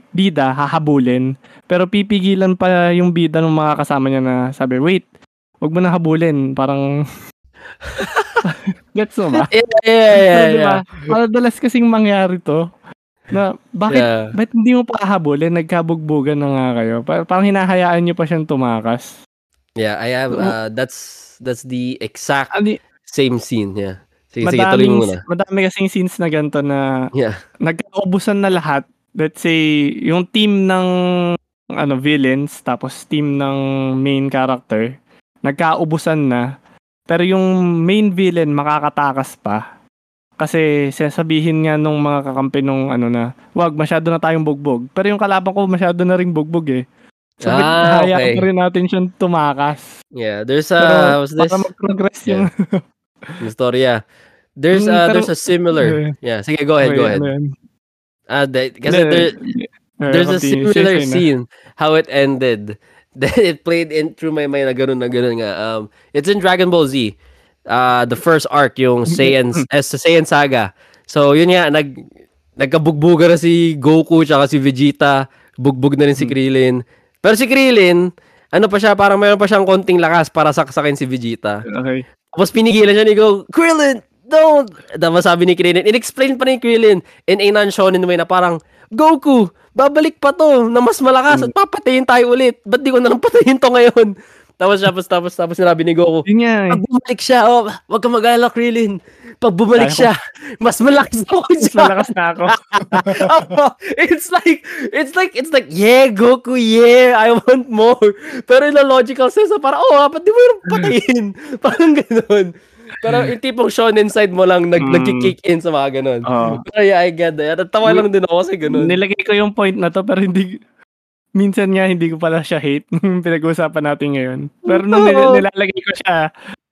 bida hahabulin pero pipigilan pa yung bida ng mga kasama niya na sabi wait wag mo na habulin parang gets mo ba Yeah, yeah, yeah, pero diba, yeah. madalas kasing mangyari to. Na, bakit, Yeah. bakit hindi mo pa habulin? Nagkabugbugan na nga kayo. Pa- parang hinahayaan nyo pa siyang tumakas. Yeah, I have, uh, that's, that's the exact Ano, same scene, yeah. Sige, sige, tuloy madaming, muna. madami kasing scenes na ganito na Yeah. nagkaubusan na lahat. Let's say, yung team ng ano villains, tapos team ng main character, nagkaubusan na. Pero yung main villain makakatakas pa. Kasi sasabihin nga nung mga kakampi nung ano na, wag masyado na tayong bugbog. Pero yung kalaban ko masyado na ring bugbog eh. So, Ah, okay. pa rin natin siyang tumakas. Yeah, there's Pero a, what's this? para mag-progress yung... Yung story, yeah. There's, uh, pero- there's a similar, yeah, sige, go ahead, go ahead. ano yan? Ah, the- kasi there. There's a similar scene how it ended. That it played in through my mind na ganun na ganun nga. Um it's in Dragon Ball Z uh the first arc yung Saiyan eh, sa Saiyan Saga. So yun nga nag nagkabugbuga na si Goku tsaka si Vegeta. Bugbog na rin si Krillin. Pero si Krillin ano pa siya parang mayroon pa siyang konting lakas para saksakin si Vegeta. Okay. tapos pinigilan siya ni Goku, Krillin, don't! Tapos sabi ni Krillin, in-explain pa ni Krillin in a non-shonen way na parang, Goku, babalik pa to na mas malakas at papatayin tayo ulit. Ba't di ko na lang patayin to ngayon? Tapos tapos tapos tapos sinabi ni Goku, Yun nga eh. pag bumalik siya, oh, wag ka mag-alala, Krillin. Pag bumalik ko- siya, mas malakas ako Mas siya. malakas na ako. it's like, it's like, it's like, yeah, Goku, yeah, I want more. Pero in a logical sense, parang, oh, ba't di mo yung patayin? parang ganun. Pero yung tipong shonen side mo lang nag, Mm. nag-kick in sa mga ganun. Oo. Pero yeah, I get that. Natawa lang din ako kasi ganun. Nilagay ko yung point na to pero hindi minsan nga hindi ko pala siya hate pinag-uusapan natin ngayon. Pero nung nil- nilalagay ko siya,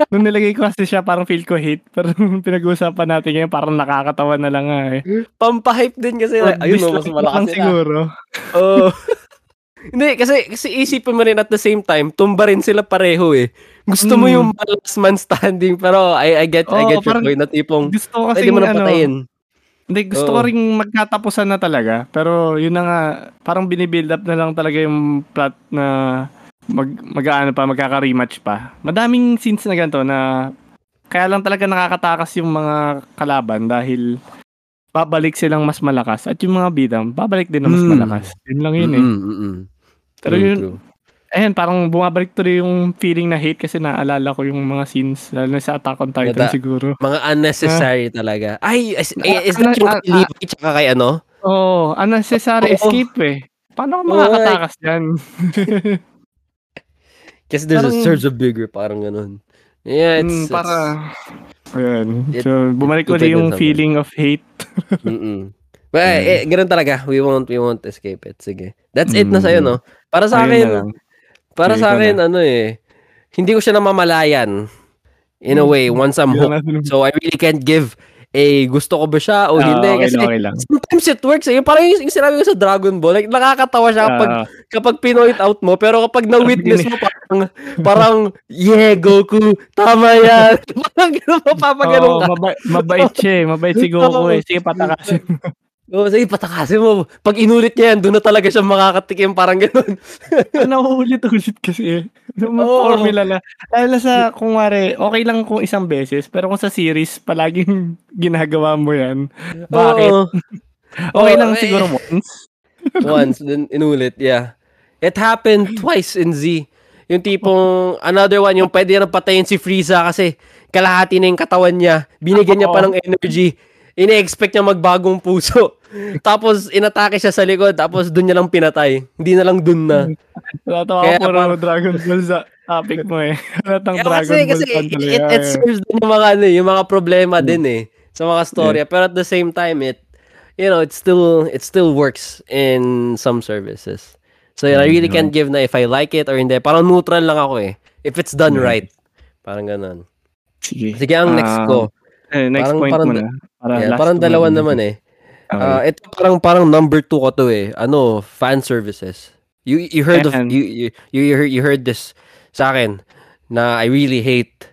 nung nilagay ko kasi siya parang feel ko hate. Pero pinag-uusapan natin ngayon parang nakakatawa na lang nga eh. Pampahype din kasi. Or ayun, no, mas malakas sila. siguro. Oo. Hindi, kasi, kasi isipin mo rin at the same time, tumba rin sila pareho eh. Gusto mo Mm. yung last man standing, pero I, I get, I Oo, get your point na tipong, Gusto ko kasi pwede mo na ano, patayin. hindi, gusto ko Oo. ring magkatapusan na talaga. Pero yun na nga, parang binibuild up na lang talaga yung plot na mag, mag ano pa, magkaka-rematch pa. Madaming scenes na ganito na kaya lang talaga nakakatakas yung mga kalaban dahil babalik silang mas malakas at yung mga bidam babalik din na mas Mm. malakas. Yun lang yun eh. Mm, mm, mm. Pero yun, true. Ayun, parang bumabalik tuloy yung feeling na hate kasi naalala ko yung mga scenes lalo na sa Attack on Titan Nata- siguro. Mga unnecessary talaga. Ay, is, Ah, is that yung ah, kay Levi tsaka kay ano? Oo, oh, unnecessary Oo. escape eh. Paano ka Oo, makakatakas dyan? Kasi there's a Parang- surge of bigger, parang ganun. Yeah, it's, Mm, it's para, ayun. it- So, bumalik stupid ulit yung feeling of hate. Mm-mm. But, eh, ganun talaga. We won't, we won't escape it. Sige. That's it na Mm. sa'yo, no? Para sa Ayun akin. Para Sige, sa akin, ano eh, hindi ko siya namamalayan. In a way, once I'm hooked. na- So, I really can't give a gusto ko ba siya o Ah, hindi. okay Kasi lang, okay lang. sometimes it works. Eh. Yung Parang yung, yung sinabi ko sa Dragon Ball, like, nakakatawa siya kapag, Ah, kapag pinoint out mo, pero kapag na-witness mo, parang, parang, yeah, Goku, tama yan. parang gano'n, mapapaganon ka. mabait, mabait siya eh. Mabait si Goku eh. Sige, patakasin. Oo, sige, patakasin mo. Pag inulit niya yan, doon na talaga siya makakatikim, parang gano'n. Nauulit-ulit kasi eh. Oo. formula na. Lalo sa, kung wari, okay lang kung isang beses, pero kung sa series, palaging ginagawa mo yan. Bakit? Oo. Okay Oo, lang eh. siguro once. Once, then inulit, yeah. It happened twice in Z. Yung tipong, another one, yung pwede na patayin si Frieza kasi kalahati na yung katawan niya. Binigyan niya pa ng energy. Ine-expect niya magbagong puso. tapos, inatake siya sa likod. Tapos, dun niya lang pinatay. Hindi na lang dun na. Natawa ko puro parang- Dragon Ball sa topic mo eh. Natang Yeah, Dragon kasi, Ball kasi it, it, it eh. serves din yung mga, ano, eh, yung mga problema din eh. Sa mga storya. Pero at the same time, it, you know, it still, it still works in some services. So, yun, I really can't give na if I like it or hindi. Parang neutral lang ako eh. If it's done Mm. right. Parang ganun. Sige. Sige, ang next Ah, ko. Eh, next Parang- point parang- mo na. Para Yeah, parang dalawa na. naman eh. Okay. Ah, ito parang parang number two ko to eh. Ano, fan services. You you heard of you you, you heard, you heard this sa akin na I really hate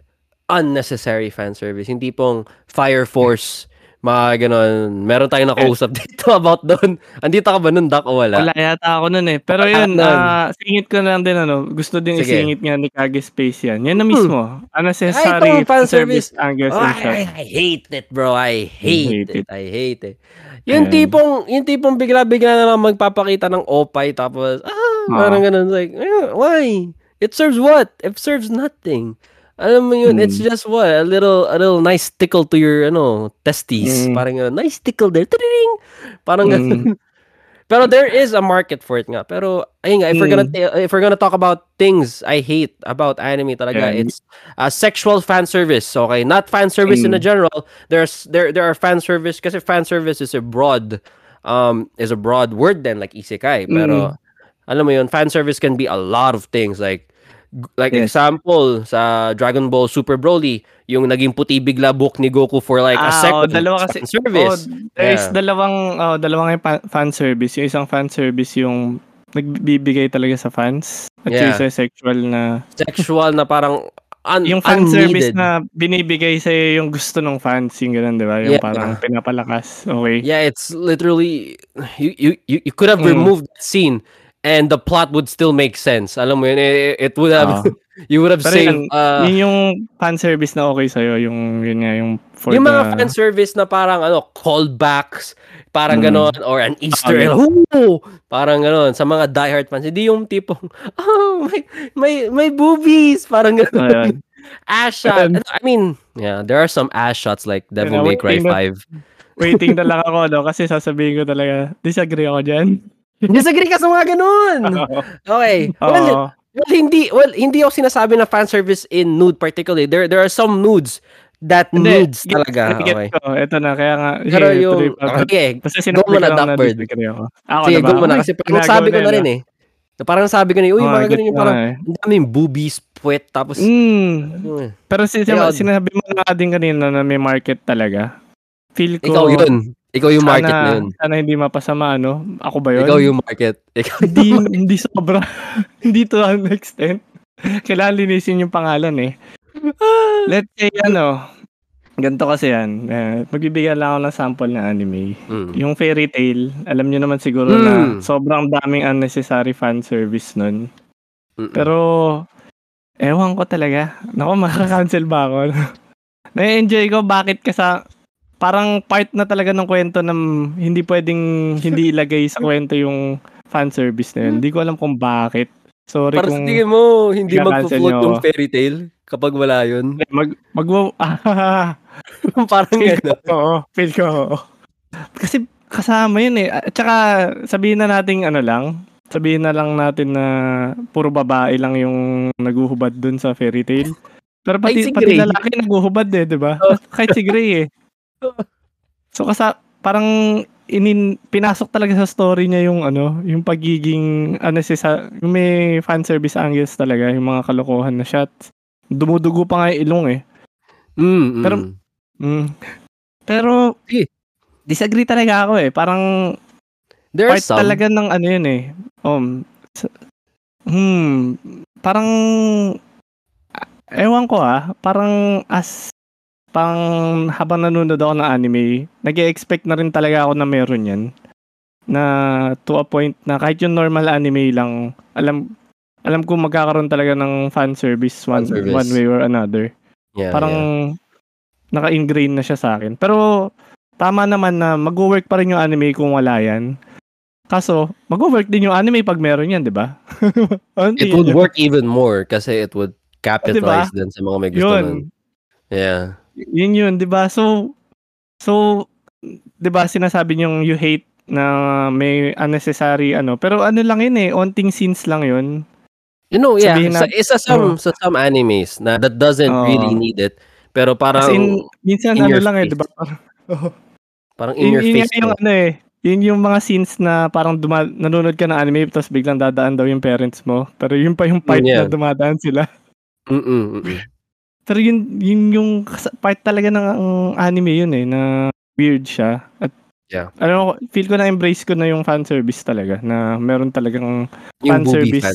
unnecessary fan service. Hindi pong Fire Force mga ganon. Meron tayong nakausap dito about doon. Andito ka ba nun, Doc, o wala? Wala yata ako nun eh. Pero yun, ah, singit ko na lang din ano. Gusto din Sige. isingit nga ni Kage Space yan. Yan na mismo. Ay, ito, Unnecessary fan fan service angles Oh, and I. I, hate it, bro. I hate, hate it. it. I hate it. Yung Ayan. tipong, yung tipong bigla-bigla na lang magpapakita ng opay tapos, ah, parang ganun. Like, eh, why? It serves what? It serves nothing. Alam mo yun, it's Hmm. just what? A little, a little nice tickle to your, ano, testes. Mm. Parang a nice tickle there. Tadading! Parang Mm. Pero there is a market for it nga. Pero, ayun nga, if we're gonna, if we're gonna talk about things I hate about anime talaga, Yeah. it's uh, sexual fan service. Okay, not fan service in a Mm. general. There's there there are fan service kasi fan service is a broad um is a broad word then like isekai. Pero alam mo yun, fan service can be a lot of things like like Yes. example sa Dragon Ball Super Broly, yung naging puti bigla book ni Goku for like a Ah, second. oh, dalawa kasi. fan service. Oh, there's Yeah. dalawang, oh, dalawang fan, fan service. Yung isang fan service yung nagbibigay talaga sa fans. At yung Yeah. isa sexual na Sexual na parang un- yung fan service na binibigay sa yung gusto ng fans yung ganun, 'di ba? Yung Yeah. parang pinapalakas. Okay. Yeah, it's literally you you you, you could have Mm. removed that scene and the plot would still make sense. Alam mo yun, it, it would have Ah. you would have Pero saved yun, uh, yun yung fan service na okay sa'yo, yung yun nga, yung for yung the... mga fan service na parang ano, callbacks, parang Mm. ganon, or an Easter egg, Okay. "Ooh!" parang ganon, sa mga diehard fans. Hindi yung tipong, oh, may, may, may boobies, parang ganon. Ayan. ass shot. I mean, yeah, there are some ass shots like Devil May Cry waiting na- 5. Waiting na lang ako, no? Kasi sasabihin ko talaga, disagree ako dyan. Disagree ka sa mga ganon! Okay. Well. Well, hindi well hindi ako sinasabi na fan service in nude particularly. There there are some nudes that Hindi, needs get- talaga. get Okay. ko. Ito na, kaya nga. Pero sige, yung okay, Basta go sinabi mo ko na Duckbird. ako. Sige, na ba? go mo na kasi parang sabi ko na rin eh. Na Parang sabi ko na, uy, Oo, mga ganun yung parang, eh. ang daming boobies, puwet, tapos, Mm. ano eh. Pero sin- sinabi mo na din kanina na may market talaga. Feel ko, ikaw yun. Ikaw yung market sana, na yun. Sana hindi mapasama, ano? Ako ba yun? Ikaw yung market. Ikaw hindi, hindi sobra. hindi to an extent. Kailangan linisin yung pangalan eh. Let's say, ano, ganito kasi yan. Eh, magbibigyan lang ako ng sample ng anime. Mm. Yung fairy tale, alam nyo naman siguro Mm. na sobrang daming unnecessary fan service nun. Mm-mm. Pero, ewan ko talaga. Naku, makaka-cancel ba ako? Na-enjoy ko bakit kasi parang part na talaga ng kwento na hindi pwedeng hindi ilagay sa kwento yung fan service na yun. Hindi ko alam kung bakit. Sorry Para sa kung tingin mo, hindi magpo-float yung fairy tale kapag wala yun. mag mag ah, parang feel ko, gano'n. oo, feel ko. oo. Kasi kasama yun eh. At saka sabihin na natin ano lang, sabihin na lang natin na puro babae lang yung naguhubad dun sa fairy tale. Pero Ay, pati, si pati lalaki naguhubad eh, di ba? Oh. Kahit si Grey eh. So kasa parang inin pinasok talaga sa story niya yung ano, yung pagiging unnecessary, yung may fan service angles talaga, yung mga kalokohan na shots. Dumudugo pa nga yung ilong eh. Mm, mm. Pero- Mm. Pero Sige. disagree talaga ako eh. Parang there are part some. talaga ng ano yun eh. Um, sa- hmm, parang ah, ewan ko ah, parang as pang habang nanonood ako ng anime, nag expect na rin talaga ako na meron yan. Na to a point na kahit yung normal anime lang, alam alam ko magkakaroon talaga ng fan service one, Fan service. one way or another. Yeah, parang yeah. naka-ingrain na siya sa akin. Pero tama naman na mag-work pa rin yung anime kung wala yan. Kaso, mag-work din yung anime pag meron yan, di ba? It would work even more kasi it would capitalize Diba? din sa mga may gusto Yun. nun. Yeah. Yun yun, di ba? So, so, di ba sinasabi niyong you hate na may unnecessary ano. Pero ano lang yun eh, onting scenes lang yun. You know, yeah, Sabihin sa, na- isa some, sa some animes na that doesn't Oo. really need it. Pero parang, As in, minsan in ano lang eh, di ba? Parang- parang in Yun, your yun face. yung na. ano eh. Yun yung mga scenes na parang duma- nanonood ka ng anime tapos biglang dadaan daw yung parents mo. Pero yun pa yung part Yeah. na dumadaan sila. Mm-mm. Pero yun, yun yung part talaga ng anime yun eh, na weird siya. At Yeah. ano, feel ko na embrace ko na yung fan service talaga na meron talagang Fan service.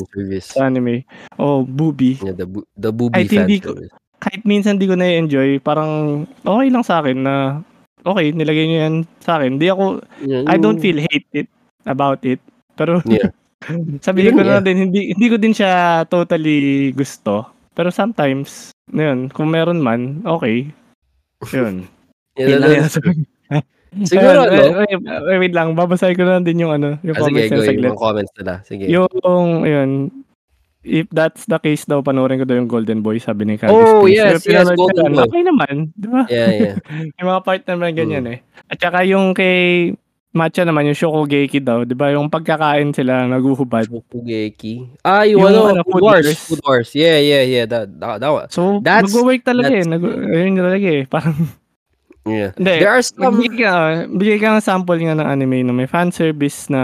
sa anime. Oh, booby. Yeah, the, bu- the booby fan hindi ko- service. Kahit minsan di ko na-enjoy, parang okay lang sa akin na okay, nilagay niyo yan sa akin. Di ako, Yeah, I don't feel hate it about it. Pero Yeah. sabihin ko Yun, na din, hindi, hindi ko din siya totally gusto. Pero sometimes, yun, kung meron man, okay. Yun. Yun lang. Siguro, ano? wait, wait, wait lang, babasahin ko na din yung ano, yung Ah, sige, comments niya yung saglit. comments nila. Sige. Yung, yun, if that's the case daw, panoorin ko daw yung Golden Boy, sabi ni Candice Oh, Prince. yes, Pero yes, Golden Boy. Okay naman, di ba? Yeah, yeah. Yung mga part naman ganyan Hmm. eh. At saka yung kay Matcha naman, yung Shokugeki daw, di ba? Yung pagkakain sila, naguhubad. Shokugeki. Ah, yung, Yung ano, ano, Food Wars. Wars. Food Wars. Yeah, yeah, yeah. That, that, that. So, That's- nag-work talaga eh. that's- Nag ayun talaga eh. Parang, Yeah. hindi. There are some... Magbigay ka, bigay ka ng sample nga ng anime na may fan service na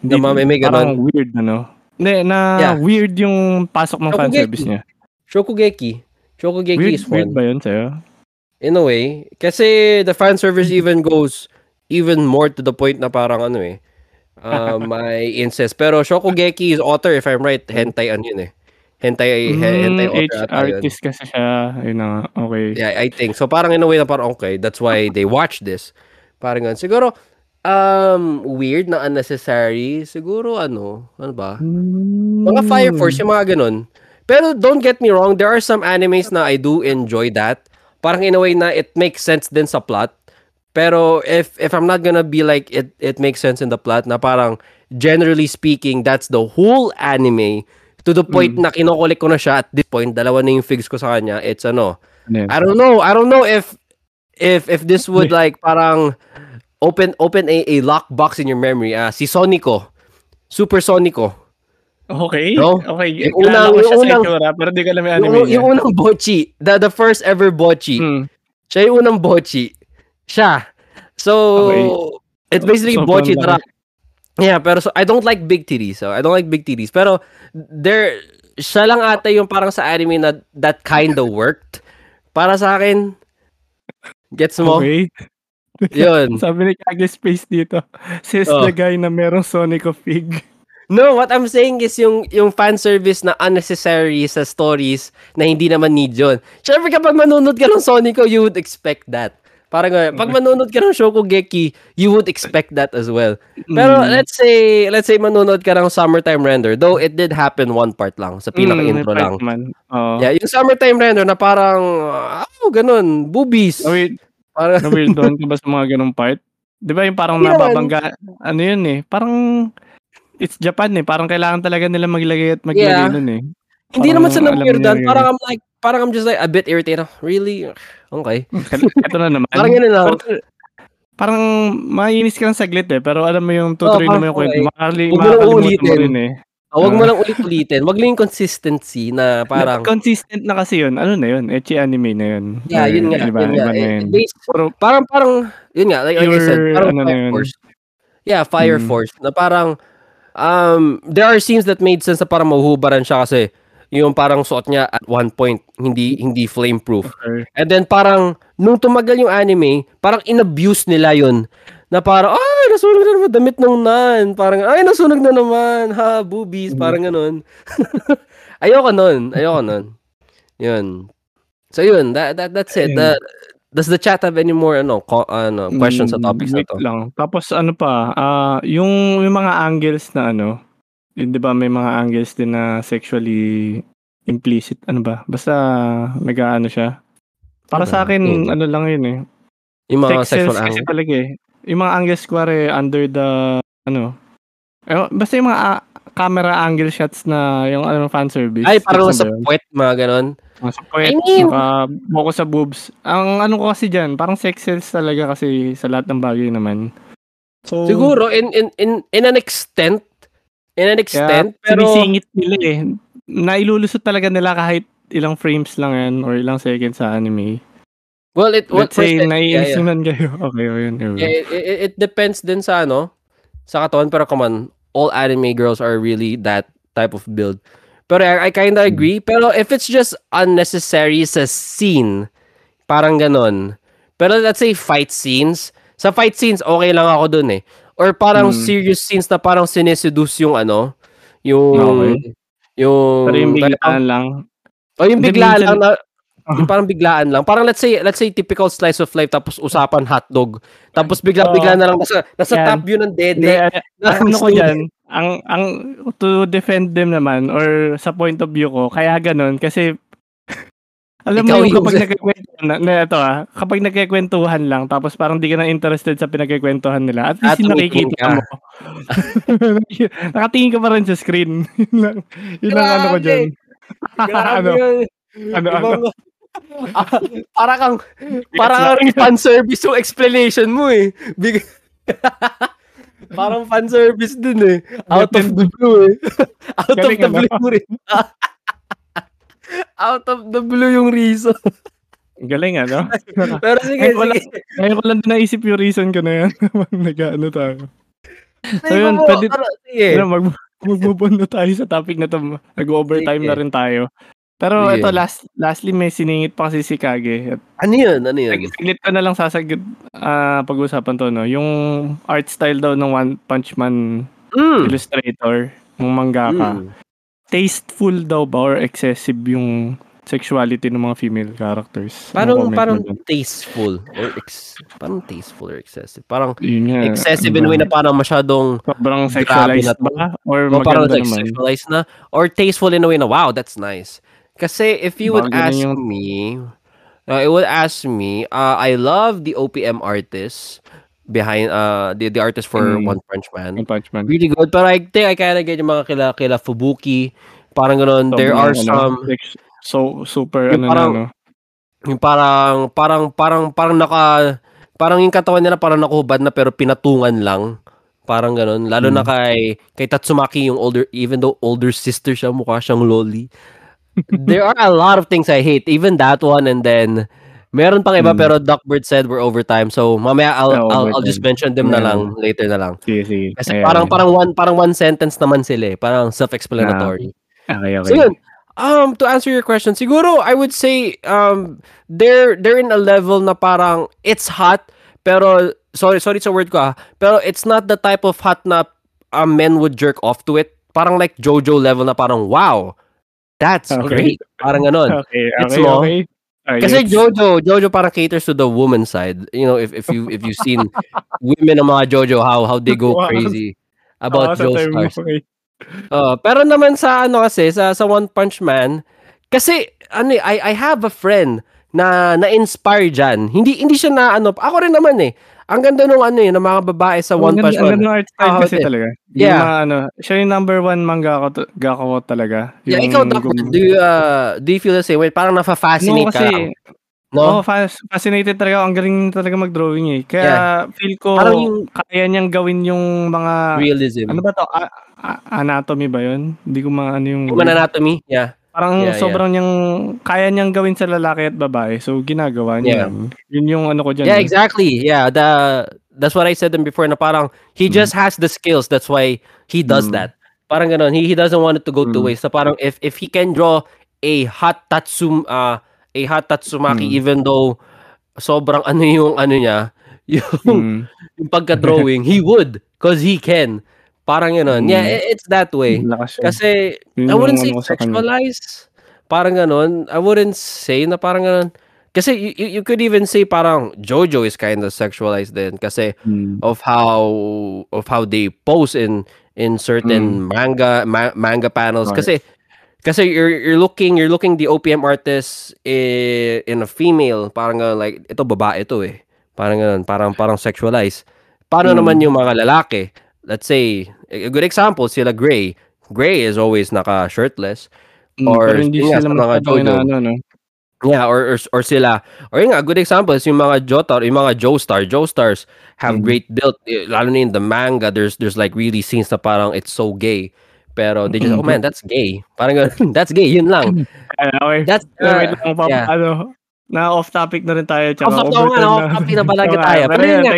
Na may- may parang weird ano. Hindi, na Yeah. weird yung pasok ng fan service niya. Shokugeki. Shokugeki Weird, is weird one. ba yun sa'yo? In a way. Kasi the fan service even goes even more to the point na parang ano eh. Uh, may incest. Pero Shokugeki is author, if I'm right, hentai ano yun eh. Hentai, he- hentai Mm, author yun. artist kasi siya. Ayun na nga. Okay. Yeah, I think. So parang in a way na parang okay, that's why they watch this. Parang ganun. Siguro, um, weird na unnecessary. Siguro ano, ano ba? Mga. Fire Force, yung mga ganun. Pero don't get me wrong, there are some animes na I do enjoy that. Parang in a way na it makes sense din sa plot. Pero if if I'm not gonna be like it it makes sense in the plot na parang generally speaking that's the whole anime to the point na kinokolik ko na siya at this point dalawa na yung figs ko sa kanya it's ano Ano yun? I don't know. I don't know if if if this would like parang open open a, a lockbox in your memory. Ah, si Sonico. Super Sonico. Okay. No? Okay. Yung unang- ko siya yung sa unang- itsura, pero di ko alam yung anime Yung, niya. yung unang bochi, the the first ever bochi. Hmm. Siya yung unang bochi. Siya. So Okay. it's basically bochi laki. drama. Yeah, pero so I don't like big titties. So I don't like big titties. Pero there siya lang ata yung parang sa anime na that kind of worked. Para sa akin, gets mo? Okay. Yun. Sabi ni Kage Space dito, says Oh. the guy na merong Sonic of Fig. No, what I'm saying is yung yung fan service na unnecessary sa stories na hindi naman need yun. Syempre kapag manunod ka ng Sonico, you would expect that. Parang ganun. pag manunod ka ng Shokugeki, you would expect that as well. Pero Mm. let's say let's say manunod ka ng Summertime Render, though it did happen one part lang sa pinaka intro Mm, lang. Man. Oo. Yeah, yung Summertime Render na parang oh, ganun, boobies. Oh, wait, Parang na-weird doon ka ba sa mga ganong part? Di ba yung parang Hindi naman. nababangga, ano yun eh, parang it's Japan eh, parang kailangan talaga nila maglagay at maglagay Yeah. nun eh. hindi Parang naman sa weirdan. Parang I'm like parang I'm just like a bit irritated. Really? Okay. Ito na naman. Parang ganun lang. Pero, parang mainis ka lang saglit eh, pero alam mo yung tutuloy Oo, mo yung kwento, makakali, makakalimutan mo rin eh. Oh, wag mo Ah. lang ulit-ulitin. Wag lang yung consistency na parang Consistent na kasi yun, ano na yun, ecchi anime na yun. Yeah, Or, yun nga. Diba, yun nga. iba Eh, yun. based- Pero, parang parang yun nga like, like I said, parang ano Fire yun. Force. Yeah, Fire Mm. Force na parang um there are scenes that made sense na parang mahuhubaran siya kasi yung parang suot niya at one point hindi hindi flame proof. or, And then parang nung tumagal yung anime, parang inabuse nila yun. Na parang, ay, nasunog na naman damit ng nan. Parang, ay, nasunog na naman. Ha, boobies. Mm. Parang ganun. ayoko nun. Ayoko nun. Yun. So yun, that, that that's it. The- does the chat have any more ano, co- ano questions sa Mm, topics na to? lang. Tapos ano pa, ah yung, yung mga angles na ano, di ba may mga angles din na sexually implicit, ano ba? Basta nag-ano siya. Para Ano? sa akin, Yun. ano lang yun eh. Yung mga Sex sexual sells kasi angle. talaga eh. Yung mga angles kuwari under the, ano, Eh, basta yung mga ah, camera angle shots na yung ano fan service. Ay, parang ba yun? puwet, mga ganon. Nasa puwet, I mean- naka-focus sa boobs. Ang ano ko kasi dyan, parang sex sells talaga kasi sa lahat ng bagay naman. So, Siguro, in, in, in, in an extent, in an extent, pero, sinisingit nila eh. Nailulusot talaga nila kahit ilang frames lang yan or ilang seconds sa anime. well, it, Let's say, yeah, naiinis yeah. naman kayo. Okay, yun. yun. Yeah, it, it, it depends din sa ano, sa katawan, pero come on, all anime girls are really that type of build. Pero I, I kinda Hmm. agree, pero if it's just unnecessary sa scene, parang ganon. Pero let's say fight scenes, sa fight scenes, okay lang ako dun eh. Or parang Hmm. serious scenes na parang sineseduce yung ano, yung, Okay. yung, Pero yung biglaan lang. o yung biglaan lang na, yung parang biglaan lang. Parang let's say, let's say typical slice of life tapos usapan hotdog. Tapos bigla-bigla na lang nasa, nasa Yan. top view ng dede. ano, ang ano ko dyan, ang, ang, to defend them naman, or sa point of view ko, kaya ganun, kasi, alam mo Ikaw yung yung- kapag nagkikwentuhan, na, na ito ah, kapag nagkikwentuhan lang, tapos parang di ka na interested sa pinagkikwentuhan nila, at least yung Tumitingin nakikita ka. mo. Nakatingin ka pa rin sa screen. yun lang, yun lang ano ko dyan. ano, ano, ano. Ah, para kang para kang fan service yung explanation mo eh. Big Parang fan service din eh. Out of the blue eh. Out of the ano? blue rin. Out of the blue yung reason. Galing ano? Pero sige, Ngayon ko lang, sige. ngayon ko lang naisip yung reason ko na yan. Nag-ano tayo. So Sige yun, mo, pwede- pero sige. Ano, mag na tayo sa topic na to. Nag-overtime Sige. na rin tayo. Pero Sige. ito, last, lastly, may siningit pa kasi si Kage. At Ano yun? Ano yun? Saglit ko na lang sasagit ah, pag-usapan to, no? Yung art style daw ng One Punch Man Mm. illustrator, ng mangaka. Mm. Tasteful daw ba or excessive yung sexuality ng mga female characters? Ano Parang parang tasteful or ex, parang tasteful or excessive. Parang nga, excessive in a ba? way na parang masyadong Sobrang sexualized na ba? Or o parang maganda like naman? sexualized na or tasteful in a way na wow, that's nice. Kasi if you would ask yung- me, uh, it would ask me, uh, I love the OPM artists behind uh the, the artist for Mm. One Punch Man. One Punch Man. Really good. Pero I think I kinda get yung mga kila, kila Fubuki. Parang ganun. There Sobrang, are ano, some sex- so super Yung ano parang- na, no? yung parang parang parang parang naka parang yung katawan nila parang nakahubad na pero pinatungan lang. Parang ganun. Lalo na Mm. kay kay Tatsumaki yung older even though older sister siya mukha siyang loli. There are a lot of things I hate. Even that one and then meron pang iba Mm. pero Duckbird said we're overtime. So mamaya I'll Yeah, I'll, I'll just mention them na Yeah. lang later na lang. Sige, sige. Kasi Ayan, parang parang one parang one sentence naman sila eh. Parang self-explanatory. Okay, okay. So yun, um, to answer your question, siguro I would say um, they're they're in a level na parang it's hot, pero sorry sorry sa word ko ah, pero it's not the type of hot na uh, men would jerk off to it. Parang like JoJo level na parang wow, that's Okay. great. Parang ganon. Okay, It's okay, mo. okay. Alright, Kasi. JoJo, JoJo parang caters to the woman side. You know, if if you if you've seen women ng mga JoJo how how they go crazy about sa term mo, okay. Oh, pero naman sa ano kasi sa sa One Punch Man kasi ano eh, I I have a friend na na-inspire diyan. Hindi hindi siya na ano, ako rin naman eh. Ang ganda nung ano eh, ng mga babae sa One Punch Man. Ang ganda ng art style Ah, kasi okay. talaga. Yung Yeah. mga ano, siya yung number one manga ko, gako ko talaga. Yeah, Yung ikaw Doc, do you uh, do you feel the same way? Parang nafa-fascinate No, ka kasi, lang. No? fas- fascinated talaga. ako. Ang galing talaga mag-drawing eh. Kaya feel ko, Parang yung- kaya niyang gawin yung mga, Realism. ano ba to? A- a- anatomy ba yun? Hindi ko maano yung... Human anatomy? Yeah. Parang Yeah, yeah. sobrang niyang, kaya niyang gawin sa lalaki at babae. So, ginagawa niya. Yeah. yun. Yun yung ano ko dyan. Yeah, eh. exactly. Yeah, the that's what I said them before na parang he Mm. just has the skills. That's why he does Mm. that. Parang ganon. He, he doesn't want it to go to Mm. waste. So parang if if he can draw a hot tatsum uh, a hot tatsumaki Mm. even though sobrang ano yung ano niya, yung, Mm. yung pagka-drawing, he would because he can. Parang. Yeah, Mm. i- it's that way. Kasi Yun I wouldn't say ano ko sa kanya. sexualize. Parang ganon. I wouldn't say na parang ganon. Kasi you, you, could even say parang Jojo is kind of sexualized din kasi Mm. of how of how they pose in in certain manga ma- manga panels Mm. Right. kasi kasi you're you're looking you're looking the OPM artist in, in a female parang ganon, like ito babae to eh parang ganon parang parang sexualized paano Mm. naman yung mga lalaki let's say, a good example, sila Gray. Gray is always naka-shirtless. Mm, Or pero hindi sila mga Jojo. inaano, no? Yeah, or, or or sila. Or yun nga, good example is yung mga Jotar, yung mga Joestar. Joestars have Mhm. great build. eh, Lalo na in the manga, there's there's like really scenes na parang it's so gay. Pero they just, oh man, that's gay. Parang ganun, that's gay, yun lang. Ay, okay. That's, uh, wait lang, pa, yeah. ano, na off topic na rin tayo. Tsaka Off topic nga, off na- topic na pala Oo nga, tayo. Pero yun nga.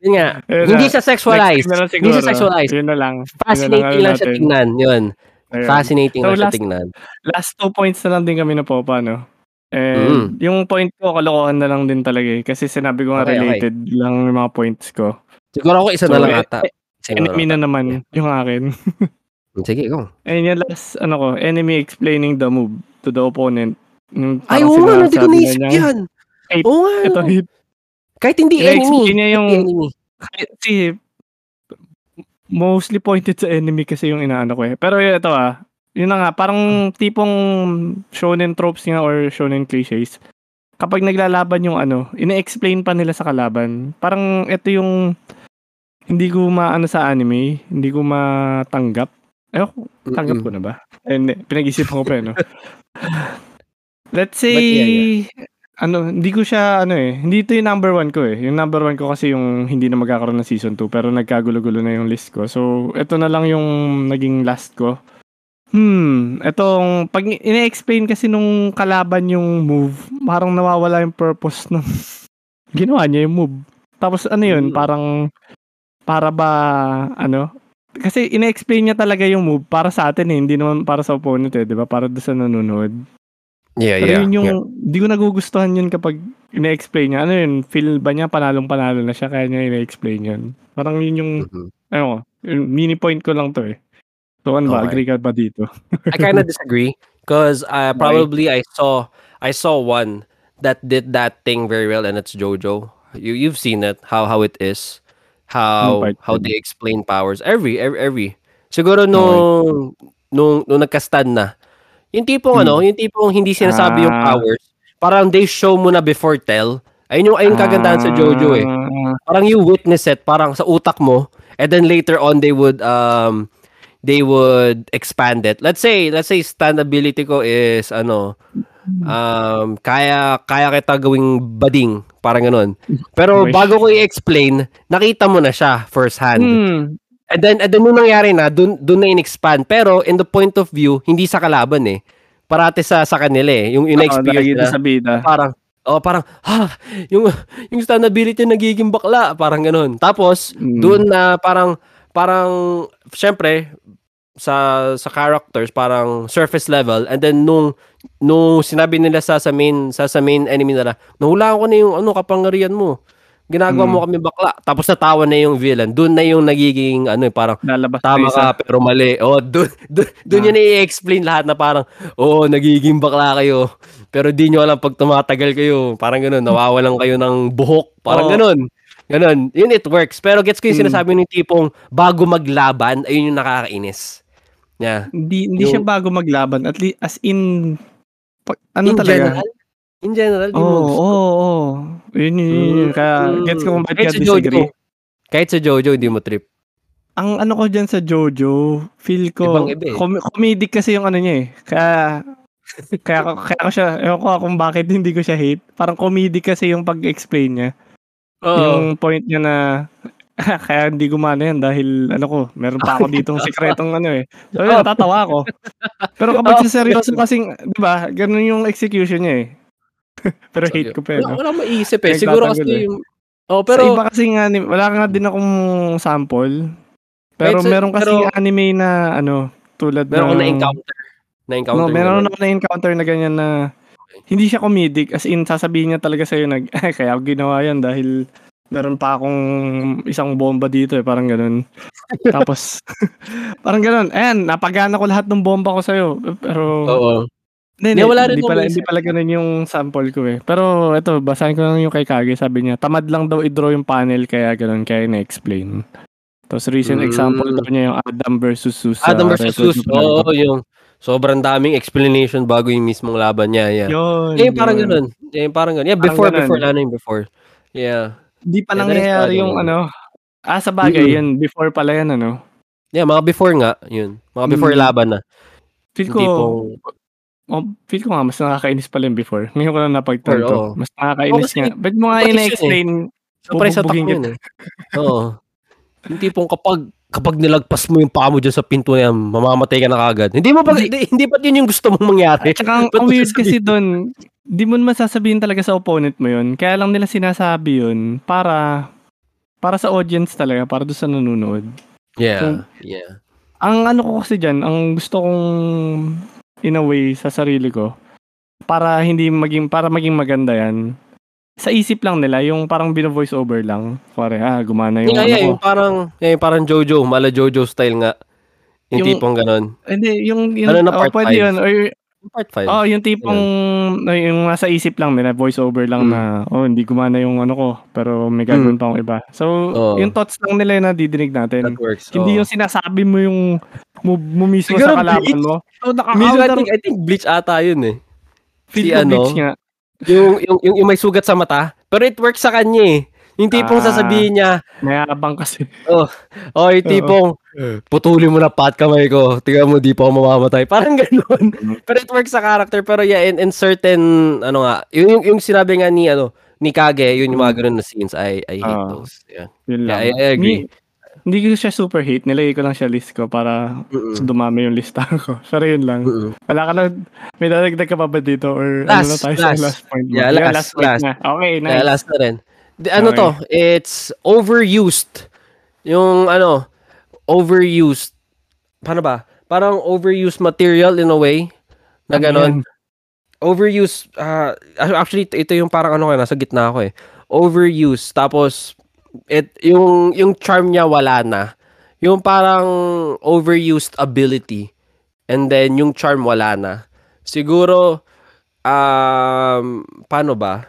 Yun nga, hindi na. siya sexualized. Na Hindi siya sexualized. Yun na lang. Fascinating lang siya tingnan. Yun. Ayun. Fascinating So, lang siya last- tingnan. Last two points na lang din kami na Popa, no? And Mm. yung point ko, kalokohan na lang din talaga eh. Kasi sinabi ko nga Okay, okay. related lang yung mga points ko. Siguro ako isa So, na lang eh, ata. Na Enemy na naman yung akin. Sige, go. And yung last, ano ko, enemy explaining the move to the opponent. Yung Ay, oo nga, hindi ko naisip yan. Ay, Oo nga. Ito, hit. Kahit hindi enemy. I-explain niya yung, enemy. kasi, mostly pointed sa enemy kasi yung inaano ko eh. Pero ito ah, yun na nga, parang tipong shonen tropes nga or shonen cliches. Kapag naglalaban yung ano, ine-explain pa nila sa kalaban. Parang ito yung hindi ko maano sa anime, hindi ko matanggap. Eh, tanggap Mm-mm. ko na ba? Eh, Hindi, pinag-isipan ko pa eh, no? Let's say, But yeah, ano, hindi ko siya, ano eh, hindi ito yung number one ko eh. Yung number one ko kasi yung hindi na magkakaroon ng season 2, pero nagkagulo-gulo na yung list ko. So, ito na lang yung naging last ko. Hmm, etong, pag ine-explain kasi nung kalaban yung move, parang nawawala yung purpose ng ginawa niya yung move. Tapos ano yun, Hmm. parang, para ba, ano, kasi ine-explain niya talaga yung move para sa atin eh, hindi naman para sa opponent eh, di ba? Para doon sa nanonood. Yeah, Pero yeah. yun yung, yeah. di ko nagugustuhan yun kapag ine-explain niya. Ano yun, feel ba niya panalong-panalo na siya kaya niya ine-explain yun. Parang yun yung, Mhm. ano mini point ko lang to eh. So ano ba, Okay. agree ka ba dito? I kind of disagree because uh, probably I saw I saw one that did that thing very well, and it's JoJo. You you've seen it how how it is, how part how they explain powers. Every every every. Siguro nung nung nung nagka-stand na. Yung tipong Hmm. ano, yung tipong hindi sinasabi yung Ah. powers. Parang they show mo na before tell. Ayun yung ayun kagandahan sa JoJo eh. Ah, Parang you witness it parang sa utak mo and then later on they would um they would expand it. Let's say let's say standability ko is ano um kaya kaya kita gawing bading parang ganun. Pero bago ko i-explain, nakita mo na siya first hand. Hmm. And then and then nung nangyari na dun dun na in-expand pero in the point of view hindi sa kalaban eh. Parate sa sa kanila eh. Yung Oo, in-experience nakikita nila sa bida. parang oh parang ha yung yung standability nagiging bakla parang ganun tapos Mm. doon na parang parang syempre sa sa characters parang surface level and then nung nung sinabi nila sa sa main sa sa main enemy nila nahulaan ko na yung ano kapangyarihan mo ginagawa Mm. mo kami bakla tapos natawa na yung villain doon na yung nagiging ano eh, parang Lalabas Tama isa. ka, pero mali. Oh, doon doon Ah. yun i-explain lahat na parang, oh, nagiging bakla kayo. Pero di nyo alam pag tumatagal kayo. Parang ganun, nawawalan kayo ng buhok. Parang Oo. ganun. Ganun. Yun, it works. Pero gets ko yung Mm. sinasabi ng tipong bago maglaban, ayun yung nakakainis. Yeah. Hindi, hindi Yung- siya bago maglaban. At least, as in, pag- ano in talaga? general, in general, Oo, mo oo, gusto. oo. Yun, yun, yun, yun. Kaya, Mm. gets ko kung bakit ka sa Jojo. disagree. Kahit sa Jojo, di mo trip. Ang ano ko dyan sa Jojo, feel ko, eh. com- comedic kasi yung ano niya eh. Kaya, kaya, ko- kaya ko siya, ewan ko kung bakit hindi ko siya hate. Parang comedic kasi yung pag-explain niya. Yung point niya na, kaya hindi gumana yan dahil, ano ko, meron pa ako ditong sikretong ano eh. So yun, tatawa ako. Pero kapag Oo. sa seryoso kasing, di ba, ganun yung execution niya eh. Pero So, hate ko pa eh. Wala, wala maisip eh. Siguro kasi eh. Oh, Pero, sa iba kasi nga, wala nga din akong sample. Pero sa- meron kasi pero- anime na ano, tulad Meron ng... na-encounter. Na-encounter No, meron na. na-encounter na ganyan na hindi siya comedic. As in, sasabihin niya talaga sa'yo nag, ay, kaya ako ginawa yan dahil meron pa akong isang bomba dito eh, parang ganun. Tapos, parang ganun. Ayan, napagana ko lahat ng bomba ko sa'yo. Pero, Oo. hindi, Hindi, hindi, wala rin hindi pala, hindi pala ganun yung sample ko eh. Pero, ito, basahin ko lang yung kay Kage. Sabi niya, tamad lang daw i-draw yung panel kaya ganun, kaya na-explain. Tapos, recent Mm. example daw niya yung Adam versus Sus. sa Adam versus. Super Oo, yung sobrang daming explanation bago yung mismong laban niya. Yeah. Yun. Eh, parang yun. ganun. Eh, parang ganun. Yeah, Parang before, ganun. before, lalo yung before. Yeah. Di pa Yeah, nangyayari yung yun. ano, Ah, sa bagay, Mm. yun, before pala yan, ano? Yeah, mga before nga, yun. Mga before Mm. laban na. Feel ko, tipong oh, feel ko nga, mas nakakainis pala yung before. Ngayon ko lang napagtanto. Oo. Mas nakakainis kasi nga. Ba't mo nga competition eh. ina-explain? Siyempre sa takbo yun eh. Oo. Yung tipong kapag kapag nilagpas mo yung paa mo dyan sa pinto na yan, mamamatay ka na kagad. Hindi mo ba, Hindi. hindi, ba't yun yung gusto mong mangyari? At saka, ang, ang weird kasi doon, di mo naman sasabihin talaga sa opponent mo yun. Kaya lang nila sinasabi yun para para sa audience talaga, para doon sa nanonood. Yeah, yeah. Ang ano ko kasi dyan, ang gusto kong in a way sa sarili ko, para hindi maging, para maging maganda yan, sa isip lang nila, yung parang bino-voice over lang. Pare, ah, gumana yung Yung, ano yeah, yung parang, yeah, yung parang Jojo, mala Jojo style nga. Yung, Yung- tipong ganon. Hindi, yung, yung, Ano na, oh, part pwede five? yun. Or, Part 5. oh, yung tipong, yung nasa isip lang nila, voice over lang Mm. na, oh, hindi gumana yung ano ko, pero may gagawin pa akong iba. So, Oo. yung thoughts lang nila na didinig natin. That works. Hindi oo. yung sinasabi mo yung mo, mo mismo Siguro sa kalaban Bleach. mo. So, Minsan, I think, I think Bleach ata yun eh. feel si ano, Bleach nga. Yung, yung, yung, yung may sugat sa mata. Pero it works sa kanya eh. Yung tipong Ah. sasabihin niya, Mayabang kasi. oh, yung tipong, putulin mo na pat kamay ko. Tingnan mo, di pa ako mamamatay. Parang ganun. pero it works sa character. Pero yeah, in, in certain, ano nga, yung, yung, yung sinabi nga ni, ano, ni Kage, yun yung mga ganun na scenes. I, I hate Ah. those. Yeah. Yun Yeah, lang. I, I agree. Hindi, hindi ko siya super hate. Nilagay ko lang siya list ko para Mm-mm. dumami yung listahan ko. Pero yun lang. Mm-mm. Wala ka na, may dadagdag ka pa ba dito? Or ano Last, na tayo last. sa last point mo? Yeah, last, point last. na. Okay, nice. Yeah, last na rin. Di, ano Okay. to? It's overused. Yung ano, overused. Paano ba? Parang overused material in a way. Na Ano ganon. yan? Overuse, ah, actually, ito, yung parang ano ko, nasa gitna ako eh. Overuse, tapos, it, yung, yung charm niya wala na. Yung parang overused ability. And then, yung charm wala na. Siguro, um, paano ba?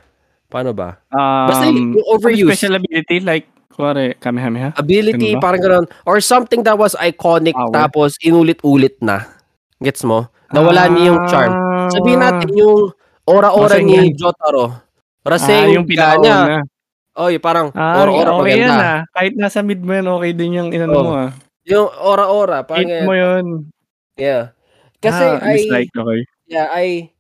Paano ba? Basta Um, yung overuse. Special ability, like, kuwari, Kamehameha? Ability, Ganun ba? parang gano'n. Or something that was iconic, Power? tapos inulit-ulit na. Gets mo? Nawala niya yung charm. Sabihin natin yung aura-aura ni. Jotaro. ah, Rasengan yung niya. Oy, parang Ah, aura-aura okay yan ah. Kahit nasa mid mo yan, okay din yung inano Oh, mo ah. Yung aura-aura, parang Hate mo yun. Yeah. Kasi ah, I, dislike, okay. yeah, I,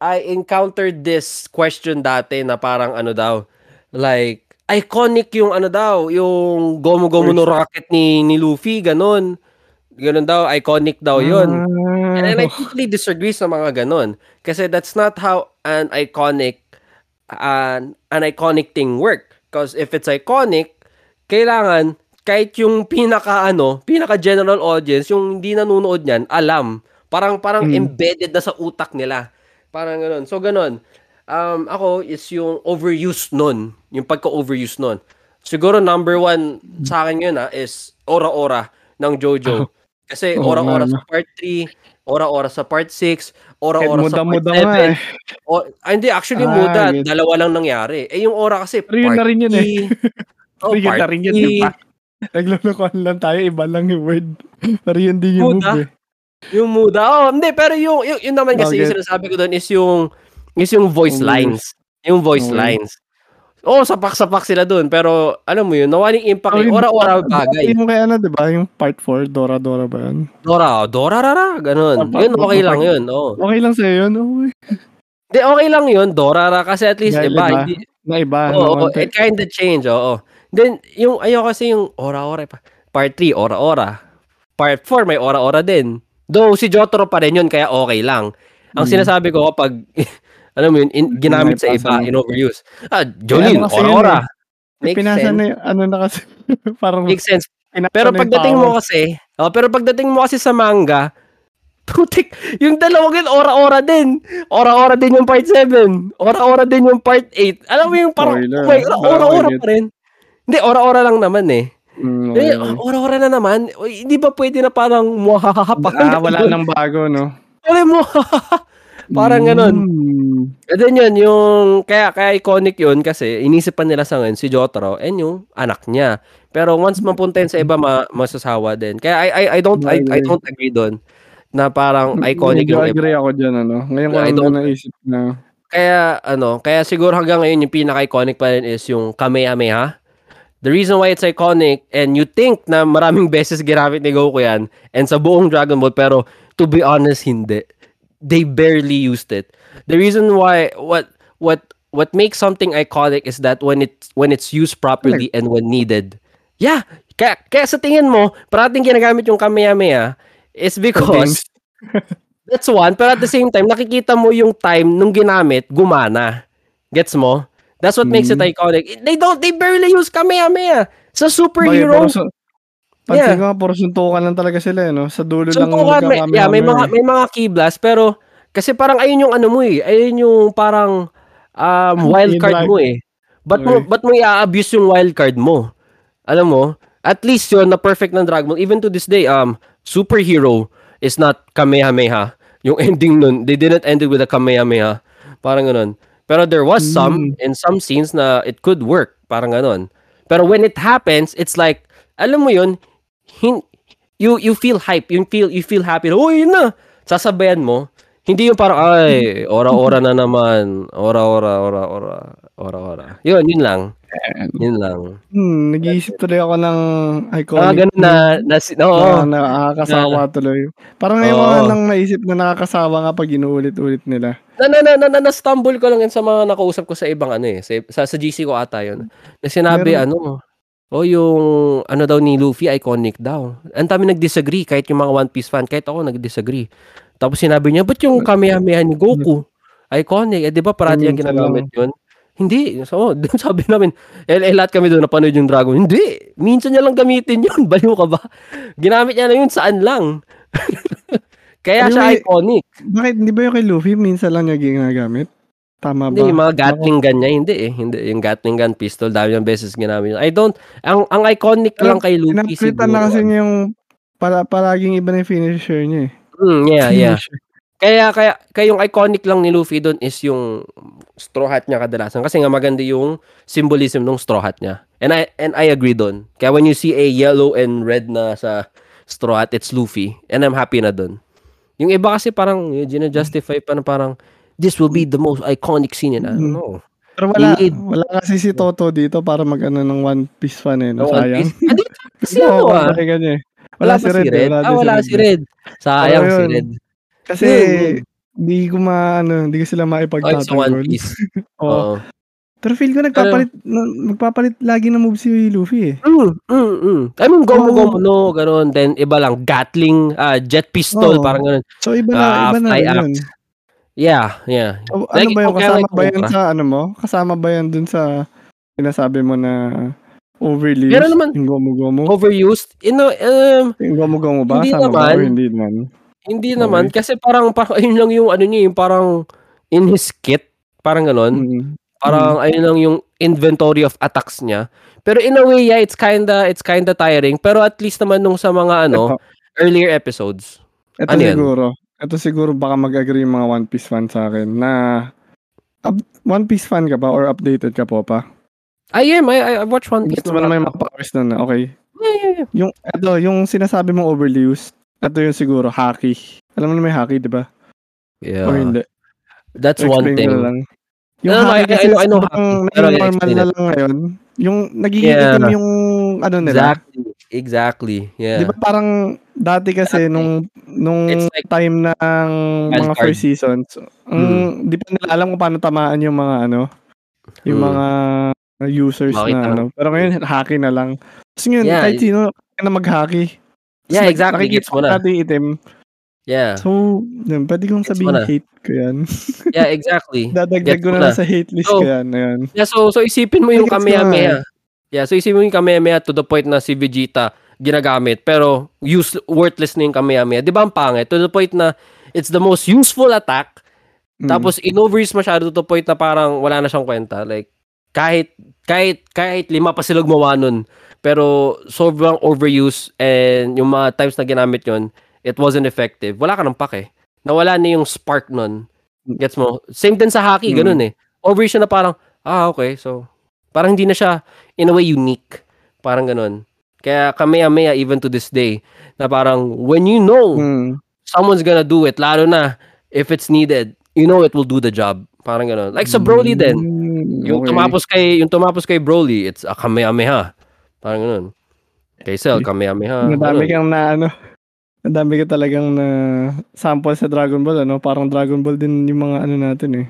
I encountered this question dati na parang ano daw, like, iconic yung ano daw, yung Gomu Gomu no Rocket ni, ni Luffy, ganun. Ganun daw, iconic daw yun. And, and I totally disagree sa mga ganon. Kasi that's not how an iconic an, an iconic thing work. Because if it's iconic, kailangan kahit yung pinaka ano, pinaka general audience, yung hindi nanonood niyan, alam. Parang parang Mm. embedded na sa utak nila. Parang ganon. So ganon. Um, ako is yung overuse nun. Yung pagka-overuse nun. Siguro number one sa akin yun ah, is Ora-Ora ng Jojo. Kasi Oo Ora-Ora sa part 3, Ora-Ora sa part 6, Ora-Ora sa part nga 7. eh. O, ah, hindi, actually, Ah, muda. yun. Dalawa lang nangyari. Eh, yung Ora kasi, Pero yun part na rin yun eh. 3. Oh, yun na part rin yun, 3. di ba? Naglulukuhan lang tayo, iba lang yung word. Pero yun din yung Muda. move eh. Yung muda. Oh, hindi, pero yung, yung, yun naman kasi Bakit? yung sinasabi ko doon is yung, is yung voice lines. Yung voice Okay. lines. Oo, oh, sapak-sapak sila doon. Pero, alam mo yun, nawala yung impact. Oh, yung yun, Ora-ora bagay. Yung kaya ano, di ba? Yung part 4, Dora Dora ba yun? Dora, Dora, rara, ganun. Papa- Yun, okay lang yun. Oo. Okay lang sa'yo yun? Okay. Hindi, okay lang yun, Dora, rara, kasi at least, Dahil iba, iba, hindi, Na iba. Oo, no? oh, it kind of change, oo. Then, yung, ayaw kasi yung ora-ora pa. Part 3, ora-ora. Part 4, may ora-ora din. Though, si Jotaro pa rin yun, kaya okay lang. Ang Mm. sinasabi ko kapag, alam mo yun, in, ginamit sa iba, in overuse. Ah, Jolene, ano. Makes Pinasa sense. na yung, ano na kasi, parang, Makes sense. Pero pagdating mo kasi, oh, pero pagdating mo kasi sa manga, putik, yung dalawang yun, ora-ora din. Ora-ora din yung part 7. Ora-ora din yung part 8. Alam mo yung parang, Spoiler, ora-ora pa rin. Hindi, ora-ora lang naman eh. Mm, Eh, okay. ora-ora na naman. Hindi ba pwede na parang muhahaha pa? ah, wala nang bago, no? Alam mo, parang ganun. Mm. And then yun, yung, kaya, kaya iconic yun kasi inisip pa nila sa ngayon si Jotaro and yung anak niya. Pero once mapunta yun sa iba, ma, masasawa din. Kaya I, I, I don't, I, I don't agree doon na parang iconic Medyo yung iba. agree ako dyan, ano? Ngayon ko lang naisip na, Kaya, ano, kaya siguro hanggang ngayon yung pinaka-iconic pa rin is yung Kamehameha. The reason why it's iconic and you think na maraming beses ginamit ni Goku yan and sa buong Dragon Ball pero to be honest hindi. They barely used it. The reason why what what what makes something iconic is that when it when it's used properly and when needed. Yeah, kaya, kaya sa tingin mo, parating ginagamit yung Kamehameha is because that's one, pero at the same time nakikita mo yung time nung ginamit gumana. Gets mo? That's what makes it Mm. iconic. They don't they barely use Kamehameha. Sa superhero, Bagay, Pansin ko nga, puro suntukan lang talaga sila, eh, no? Sa dulo lang Suntukan, may, yeah, may mga nagkakamay-kamay, may mga key blast pero kasi parang ayun yung ano mo eh. Ayun yung parang um, wild card mo eh. Ba't mo Okay. ba't mo i-abuse yung wild card mo? Alam mo? At least yun na perfect ng Dragon Ball. Even to this day, um superhero is not Kamehameha. Yung ending nun, they didn't end it with a Kamehameha. Parang ganun. Pero there was some in some scenes na it could work. Parang ganun. Pero when it happens, it's like, alam mo yun, hin- you you feel hype, you feel you feel happy. Oh, yun na. Sasabayan mo. Hindi yung parang ay, ora-ora na naman. Ora-ora, ora-ora, ora-ora. Yun, yun lang. Yun lang. Hmm, nag-iisip tuloy ako ng iconic. Ah, ganun na, na, si- oo. na nakakasawa tuloy. Parang ko Oo. nga lang naisip na nakakasawa nga pag inuulit-ulit nila. Na, na, na, na, na, na-stumble ko lang yun sa mga nakausap ko sa ibang ano eh. Sa, sa, sa GC ko ata yun. Na sinabi Meron- ano, oh yung ano daw ni Luffy, iconic daw. Ang dami nag-disagree, kahit yung mga One Piece fan, kahit ako nag-disagree. Tapos sinabi niya, ba't yung Kamehameha ni Goku? Iconic. Eh, di ba parati yung Minsan ginagamit yun? Hindi. So, dun sabi namin, eh, eh, lahat kami doon napanood yung Dragon. Hindi. Minsan niya lang gamitin yun. Baliw ka ba? Ginamit niya na yun saan lang. Kaya Ano siya may- iconic. Bakit, hindi ba yung kay Luffy, minsan lang niya ginagamit? Tama ba? Hindi, yung mga Gatling gun niya, hindi eh. Hindi, yung Gatling gun pistol, dami ng beses ginamit. yun. I don't, ang ang iconic Pero lang kay Luffy siguro. na kasi niya yung para, palaging iba na yung finisher niya eh. Mm, yeah, yeah. Kaya, kaya, kaya yung iconic lang ni Luffy doon is yung straw hat niya kadalasan. Kasi nga maganda yung symbolism ng straw hat niya. And I, and I agree doon. Kaya when you see a yellow and red na sa straw hat, it's Luffy. And I'm happy na doon. Yung iba kasi parang, yung gina-justify pa na parang, this will be the most iconic scene. And I don't know. Pero wala, Need. wala kasi si Toto dito para mag-ano ng One Piece fan eh. No? Sayang. Piece. Ah, di- kasi ano ah. niya eh. Wala, si Red. eh. ah, din wala si Red. Sayang si. Red. Kasi, Yun, di ko maano, di ko sila Oh, sa One maipagtatanggol. Piece. Oo. Pero feel ko nagpapalit, na, magpapalit lagi ng move si Luffy eh. Mm, mm, mm. I mean, Gomu Oo. Gomu no, ganun. Then, iba lang, Gatling, ah, jet pistol, Oo. parang ganun. So iba na, Ah, iba na yun. Yeah, yeah. So, ano Like, ba yung okay, kasama like ba yan Cobra. sa ano mo? Kasama ba yan dun sa sinasabi mo na overly Meron naman. yung gomu-gomu? Overused? You know, um, Yung gomu-gomu ba? Hindi Kasama ba? naman. Or hindi naman? hindi Okay. naman. Kasi parang, parang, ayun lang yung, ano niya, yung parang, in his kit, parang ganun. Mm. Parang, ayun lang yung inventory of attacks niya. Pero in a way, yeah, it's kinda, it's kinda tiring. Pero at least naman nung sa mga, ano, Ito, earlier episodes. ito ano yan? Ito siguro baka mag-agree yung mga One Piece fan sa akin na up- One Piece fan ka ba or updated ka po pa? I am, I, I, I watch One Piece. Gusto mo naman. mapakawis na na. Okay. Yeah, yeah, yeah. Yung, ito, yung sinasabi mong overly used, ito yung siguro, haki. Alam mo na may haki, di ba? Yeah. O hindi? That's one thing. lang. Yung No, no, haki I- kasi I know- I know haki, pero normal na lang ngayon. Yung nagiging Yeah. yung ano nila. Exactly. Exactly. Yeah. Di ba parang dati kasi Exactly. nung nung It's like- time ng mga card. first seasons, ang di pa nila alam kung paano tamaan yung mga ano, yung Mm. mga users Makita na ano. Pero ngayon haki na lang. Tapos ngayon Yeah, kahit sino na mag-haki. Yeah, exactly. Nakikita mo ko na. dati itim. Yeah. So, yun, pwede kong sabihin hate ko yan. Yeah, exactly. Dadagdag ko na, na. sa hate list So, ko yan. Ayan. Yeah, so so isipin mo yung Kamehameha. Yeah, so isipin mo yung Kamehameha to the point na si Vegeta ginagamit pero use worthless na yung Kamehameha. 'Di ba ang pangit? To the point na it's the most useful attack Mm. tapos in-overuse masyado to the point na parang wala na siyang kwenta. Like kahit kahit kahit lima pa sila gumawa nun pero sobrang overuse and yung mga times na ginamit yon it wasn't effective. Wala ka ng pake. Nawala na yung spark nun. Gets mo? Same din sa hockey, Mm. ganun eh. Overuse na parang, ah, okay, so, parang hindi na siya, in a way, unique. Parang ganun. Kaya Kamehameha, even to this day, na parang, when you know Mm. someone's gonna do it, lalo na if it's needed, you know it will do the job. Parang ganun. Like sa Broly din. Mm, Yung okay. tumapos kay yung tumapos kay Broly, it's a Kamehameha. Parang ganun. Kay Cell, Kamehameha. Madami kang na ano, madami ka talagang na sample sa Dragon Ball ano, parang Dragon Ball din yung mga ano natin eh.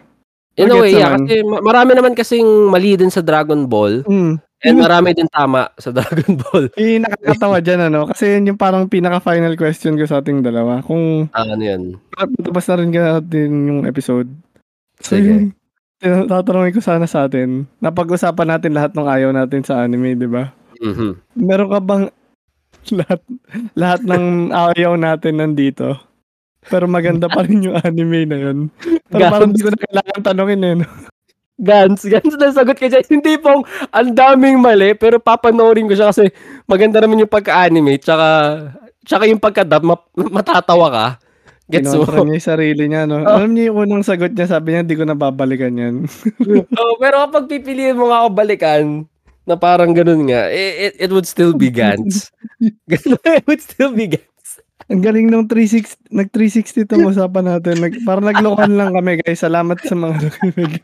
In a way, yeah, kasi ma- marami naman kasing mali din sa Dragon Ball Mm. And marami din tama sa Dragon Ball. Yung nakakatawa dyan ano, kasi yun yung parang pinaka-final question ko sa ating dalawa. Kung Ah, ano yun? tapos na rin natin yung episode. So Sige. yun, tatanungin ko sana sa atin, napag-usapan natin lahat ng ayaw natin sa anime, di ba? Mhm. Meron ka bang lahat, lahat ng ayaw natin nandito? Pero maganda pa rin yung anime na yun. Pero parang hindi ko na kailangan tanongin eh. No? Gans, Gans na sagot ka dyan. Hindi pong ang daming mali, pero papanoorin ko siya kasi maganda naman yung pagka-anime, tsaka, tsaka yung pagka-dub, ma- matatawa ka. Gets mo? Niya yung sarili niya. No? Oh. Alam niyo yung unang sagot niya, sabi niya, hindi ko na babalikan yan. oh, pero kapag pipiliin mo nga ako balikan, na parang ganun nga, it, it, it would still be Gans. it would still be Gans. Ang galing nung 360, nag 360 itong usapan natin. Nag, parang naglokan lang kami guys. Salamat sa mga nakinig.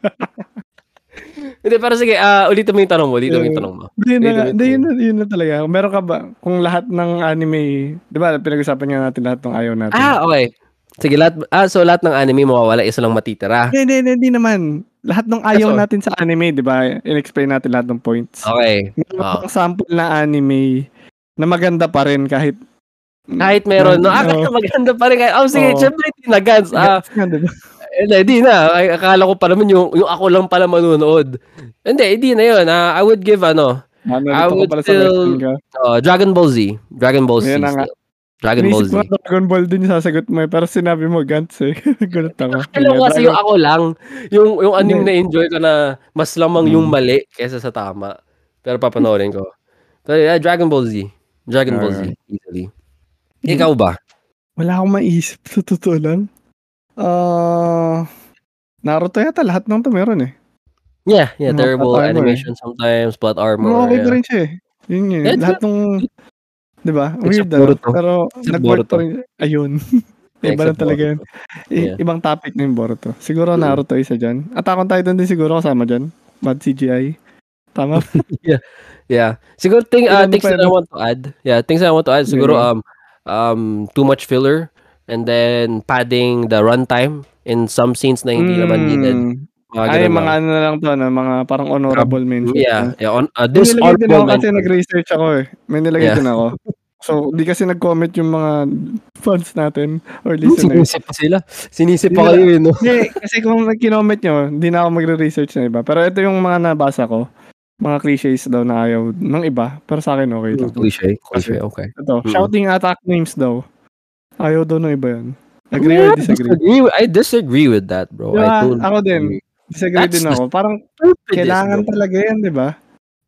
Hindi, pero sige, ah ulitin mo yung tanong mo, ulitin mo yung tanong mo. Hindi na, hindi, yun, yun na talaga. Meron ka ba, kung lahat ng anime, di ba, pinag-usapan nga natin lahat ng ayaw natin. Ah, okay. Sige, lahat, ah, so lahat ng anime mawawala, isa lang matitira. Hindi, hindi, hindi, naman. Lahat ng ayaw so- natin sa anime, di ba, in-explain natin lahat ng points. Okay. Meron Ah. pang sample na anime na maganda pa rin kahit Kahit meron, no? Ah, Oo. maganda pa rin. Oh, sige, Oo. syempre, hindi na, Gans. Ah? Hindi, hindi na. Ay, akala ko pa naman yung, yung ako lang pala manunood. Hindi, hindi na yun. Ah, I would give, ano, Ah, I would pala still- uh, Dragon Ball Z. Dragon Ball Z. Dragon Ball Z. ko Dragon Ball din yung sasagot mo eh, pero sinabi mo Gantz eh. Gulat ako. Alam ko kasi yung ako lang, yung, yung anime na enjoy ko na mas lamang yung Hmm. mali kesa sa tama. Pero papanoorin ko. Pero yeah, Dragon Ball Z. Dragon Ball Z. Easily. Ikaw ba? Wala akong maisip sa totoo lang. Ah, Naruto yata lahat ng to meron eh. Yeah, yeah. Mga Terrible armor animation sometimes, plot armor. Pero okay yeah. pa rin siya eh. Yun yun. Yeah, lahat ng, di ba? Weird ano. Pero nag-work pa rin. Ayun. Yeah, Iba lang talaga. Boruto. I- Yeah. Ibang topic na yung Boruto. Siguro Hmm. Naruto isa dyan. Attack on Titan din siguro kasama dyan. Bad CGI. Tama? Yeah. Siguro thing, uh, things that I yun? want to add. Yeah, things that I want to add. Siguro Yeah. um um too much filler and then padding the runtime in some scenes na hindi naman needed. Mm. Mga Ay, ganun mga lang. ano na lang to, no? mga parang honorable mention. Yeah, yeah. On, uh, May this nilagay din ako kasi nag-research ako eh. May nilagay Yeah. din ako. So, di kasi nag-comment yung mga fans natin or listeners. Sinisip pa sila. Sinisip pa kayo eh, no? Hindi, kasi kung nag-comment nyo, hindi na ako magre-research na iba. Pero ito yung mga nabasa ko. Mga cliches daw na ayaw ng iba. Pero sa akin okay lang. Cliche, cliche, okay. Ito, Mm. shouting attack names daw. Ayaw daw ng iba yan. Agree or Yeah, disagree? disagree. I disagree with that, bro. Diba? I don't Ako din. agree. Disagree That's din ako. Parang kailangan bro. talaga yan, di ba?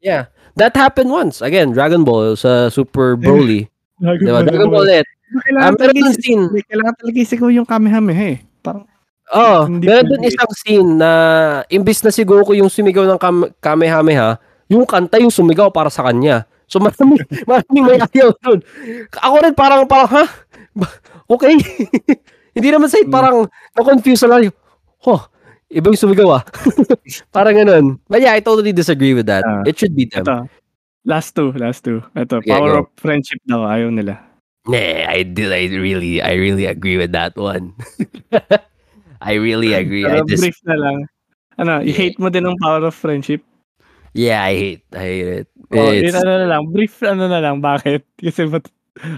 Yeah. That happened once. Again, Dragon Ball sa Super Broly. Dragon diba? Dragon Ball ulit. Kailangan meron talaga scene. Kailangan talaga isiko yung Kamehameha eh. Parang, Oh, meron dun isang scene na imbis na si Goku yung sumigaw ng kam- Kamehameha, yung kanta yung sumigaw para sa kanya. So marami, maraming may ayaw dun. Ako rin parang, parang, ha? Okay. Hindi naman sa Hmm. parang na-confuse na lang. Oh, iba yung sumigaw ah. parang ganun. But yeah, I totally disagree with that. Ah. It should be them. ito. Last two, last two. Ito, Okay, power go. of friendship daw. Ayaw nila. Nah, I did. I really, I really agree with that one. I really agree. I Pero just, brief na lang. Ano, i-hate mo din ang power of friendship? yeah, I hate, I hate it. Oh, yun ano na lang. Brief ano na lang. Bakit? Kasi ba't,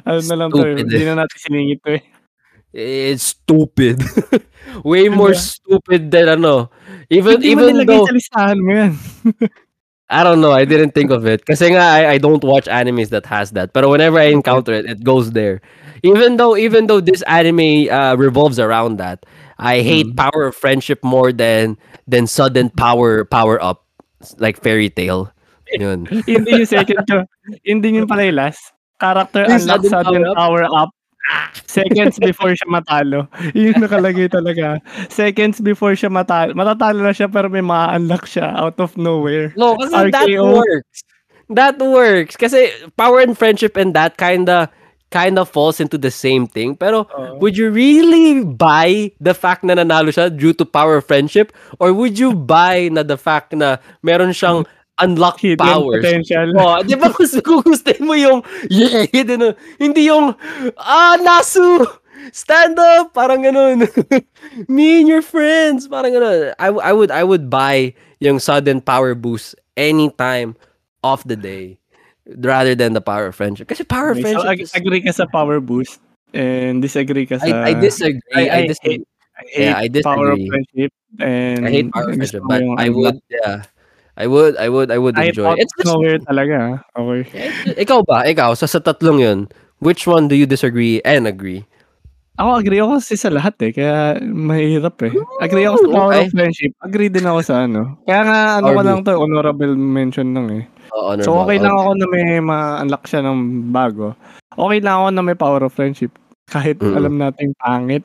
ano na lang to. eh. Hindi na natin siningit to eh. it's stupid. Way more stupid than ano. Even, Hindi even nilagay though, sa listahan mo yan. I don't know, I didn't think of it. Kasi nga, I, I don't watch animes that has that. But whenever I encounter it, it goes there. Even though, even though this anime uh, revolves around that, I hate Mm. power of friendship more than than sudden power power up like fairy tale. Yun. Hindi yung second ko. Hindi yung pala yung last. Character Yung unlock sudden power up. Seconds before siya matalo. Yun yung nakalagay talaga. Seconds before siya matalo. Matatalo na siya pero may ma-unlock siya out of nowhere. No, kasi that RKO. works. That works. Kasi power and friendship and that kinda kinda falls into the same thing. Pero Oo. would you really buy the fact na nanalo siya due to power of friendship? Or would you buy na the fact na meron siyang unlock hidden powers. potential. Oh, di ba gusto gugustuhin mo yung yeah, hidden, hindi yung ah, Nasu, stand up, parang ganun. Me and your friends, parang ganun. I, I would I would buy yung sudden power boost anytime of the day rather than the power of friendship. Kasi power of Okay, so, friendship ag- is, agree ka sa power boost and disagree ka sa I, I disagree. I, I- I disagree. hate- I hate Yeah, I power of disagree. friendship and I hate power of friendship, but I would, yeah. I would, I would, I would enjoy. out It's just, nowhere talaga. ah. Okay. ikaw ba? Ikaw, sa, sa tatlong yun, which one do you disagree and agree? Ako agree ako kasi sa lahat eh, kaya mahirap eh. Agree ako sa power okay. of friendship. Agree din ako sa ano. Kaya nga ano Power ko lang to, honorable mention lang eh. Oh, So okay honorable. lang ako na may ma-unlock siya ng bago. Okay lang ako na may power of friendship. Kahit Mm. alam natin pangit.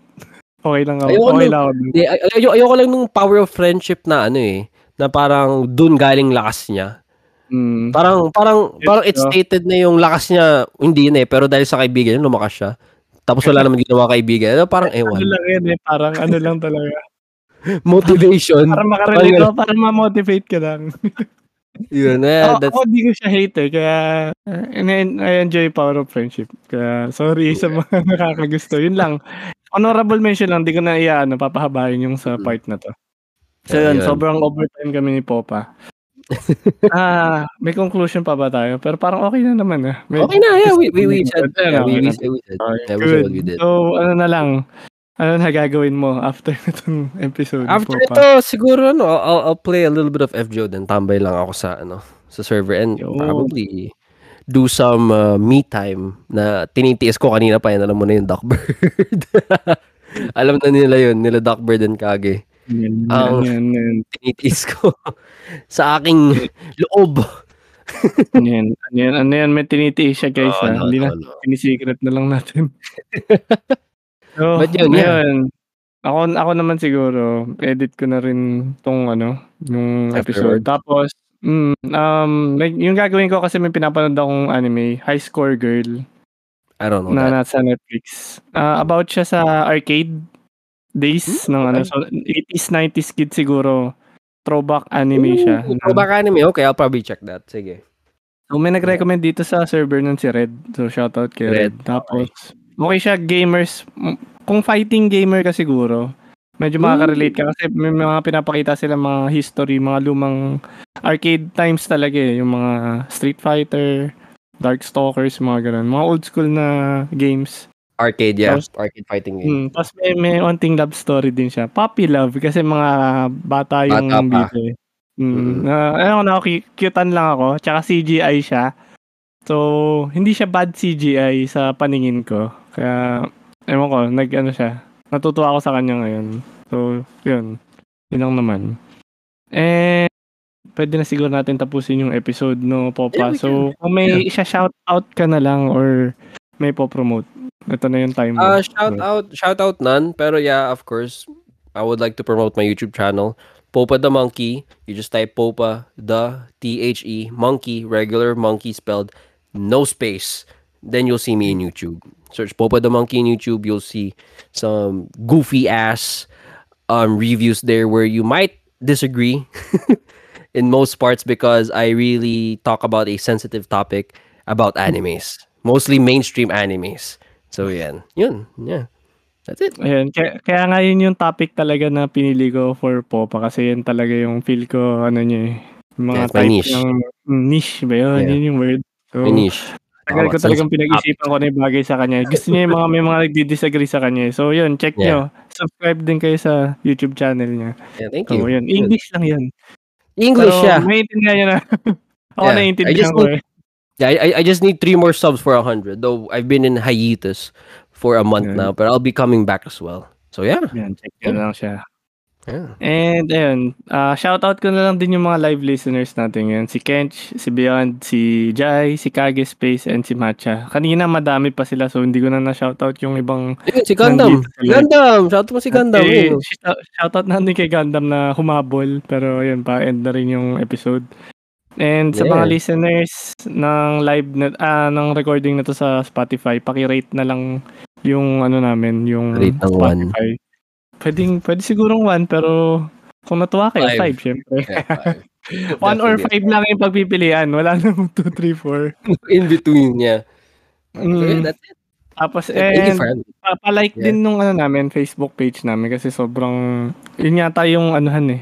Okay lang ako. Ayoko okay lang ako. dun. Hindi, ay- ay- ayoko lang nung power of friendship na ano eh, na parang dun galing lakas niya. Mm. Parang parang parang it's stated na yung lakas niya hindi na eh, pero dahil sa kaibigan niya lumakas siya. Tapos wala naman ginawa kaibigan. Ano, Parang Ano ewan. lang yan eh, parang ano lang talaga. Motivation. Para makarelate ko, para ma-motivate ka lang. Yun, eh, ako, that's ako di ko siya hate eh, kaya uh, and I enjoy power of friendship. Kaya sorry sa mga nakakagusto. Yun lang. Honorable mention lang, di ko na iyaano, papahabain yung sa Mm. part na to. So yun, sobrang overtime kami ni Popa. ah, may conclusion pa ba tayo? Pero parang okay na naman ah. May- Okay na, yeah, we we, we said, yeah, we, we, we said, Okay, yeah, we said we did. So, ano na lang, ano na gagawin mo after itong episode? After ito, siguro ano, I'll, I'll play a little bit of FGO then tambay lang ako sa ano, sa server and Yo. probably do some uh, me time na tinitiis ko kanina pa yan, alam mo na yung Duckbird. alam na nila yun, nila Duckbird and Kage. Ang- yan, Tinitiis ko sa aking loob. yan, yan, ano yan, ano yan, may tinitiis siya guys Oh, ah. no, Hindi no, na, no. sinisecret na lang natin. so, But yun, ngayon, ako, ako naman siguro, edit ko na rin tong ano, yung episode. Tapos, mm, um, like, yung gagawin ko kasi may pinapanood akong anime, High Score Girl, I don't know na that. nasa Netflix. Ah, about siya sa arcade days Hmm, ng ano, so 80s, 90s kid siguro. Throwback anime siya. Ooh, Throwback anime, okay, I'll probably check that. Sige. So may nag-recommend dito sa server nun si Red. So shoutout kay Red. Red, Tapos okay siya gamers. Kung fighting gamer ka siguro, medyo makaka-relate ka kasi may mga pinapakita sila mga history, mga lumang arcade times talaga eh. Yung mga Street Fighter, Darkstalkers, mga ganun. Mga old school na games. Arcade, yeah. Tapos- Arcade fighting game. Hmm, tapos may, may onting love story din siya. Puppy love kasi mga bata yung Bata bida eh. Mm. Mm. Na, ano na, cutean lang ako. Tsaka CGI siya. So, hindi siya bad CGI sa paningin ko. Kaya, ewan ko, nag ano siya. Natutuwa ako sa kanya ngayon. So, yun. Yun lang naman. And, pwede na siguro natin tapusin yung episode no, Popa. Yeah, so, kung may isa-shout out ka na lang or may po-promote. Ito na yung time. Uh, shout out, shout out none. Pero yeah, of course, I would like to promote my YouTube channel, Popa the Monkey. You just type Popa the T H E Monkey, regular monkey spelled no space. Then you'll see me in YouTube. Search Popa the Monkey in YouTube. You'll see some goofy ass um reviews there where you might disagree in most parts because I really talk about a sensitive topic about animes, mostly mainstream animes. So yan, yun, yeah. That's it. Ayan, kaya, kaya nga yun yung topic talaga na pinili ko for Popa kasi yun talaga yung feel ko, ano niya eh. Yeah, Mga my type niche. ng mm, niche ba yun? Yeah. Yun yung word. So, Finish. tagal ko talagang pinag-isipan ko na yung bagay sa kanya. Gusto niya yung mga, may mga nagdi-disagree sa kanya. eh. So yun, check Yeah. nyo. Subscribe din kayo sa YouTube channel niya. Yeah, thank So you. yun, English lang yun. English, Pero yeah. maintindihan niya na. Ako Yeah, naiintindihan ko eh. Yeah, I, I just need three more subs for a hundred. Though I've been in hiatus for a month Yeah. now, but I'll be coming back as well. So yeah, Yan, check nyo lang siya. yeah. And ayun, uh, shoutout ko na lang din yung mga live listeners natin yan. Si Kench, si Beyond, si Jai, si Kage Space, and si Matcha. Kanina madami pa sila so hindi ko na na-shoutout yung ibang Ayun, si Gundam. Gundam. Shout mo si Gundam. Eh, shout- shoutout natin kay Gundam na humabol pero ayun pa end na rin yung episode. And sa Yeah. mga listeners ng live na ah, ng recording na to sa Spotify, paki-rate na lang yung ano namin, yung Rate ng one. Spotify. Pwedeng pwede sigurong 1 pero kung natuwa kayo, Five. 5 syempre. Yeah, five. 1 or Definitely. 5 lang yung pagpipilian. Wala namang 2, 3, 4. In between, yeah. Mm, yeah, that's it. tapos, and, friend. pa- pa-like Yeah. din nung ano namin, Facebook page namin kasi sobrang, yun yata yung anuhan eh.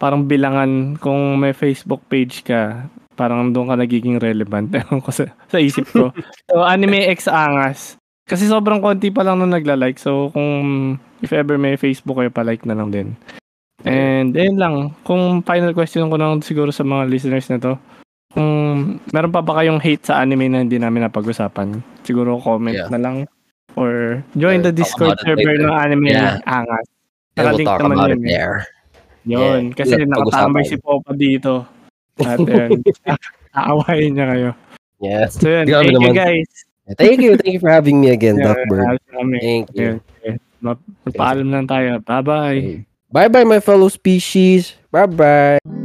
Parang bilangan kung may Facebook page ka, parang doon ka nagiging relevant. Ewan ko sa, sa isip ko. so, Anime X Angas. Kasi sobrang konti pa lang nung nagla-like. So, kung if ever may Facebook kayo, pa-like na lang din. And, ayun lang. Kung final question ko lang siguro sa mga listeners na to, kung meron pa ba kayong hate sa anime na hindi namin napag-usapan, siguro comment Yeah. na lang. Or join the Uh, talk Discord server ng anime Yeah. Angas. And we'll talk about it there. Yun, Yeah. kasi Yeah, nakatambay si Popa dito. At yun, aawayin niya kayo. Yes. So yun, Grabe thank you guys. Thank you. Thank you for having me again, Yeah, ayos kami. Thank you. Okay. Magpaalam lang tayo. Bye-bye. Bye bye, my fellow species. Bye bye.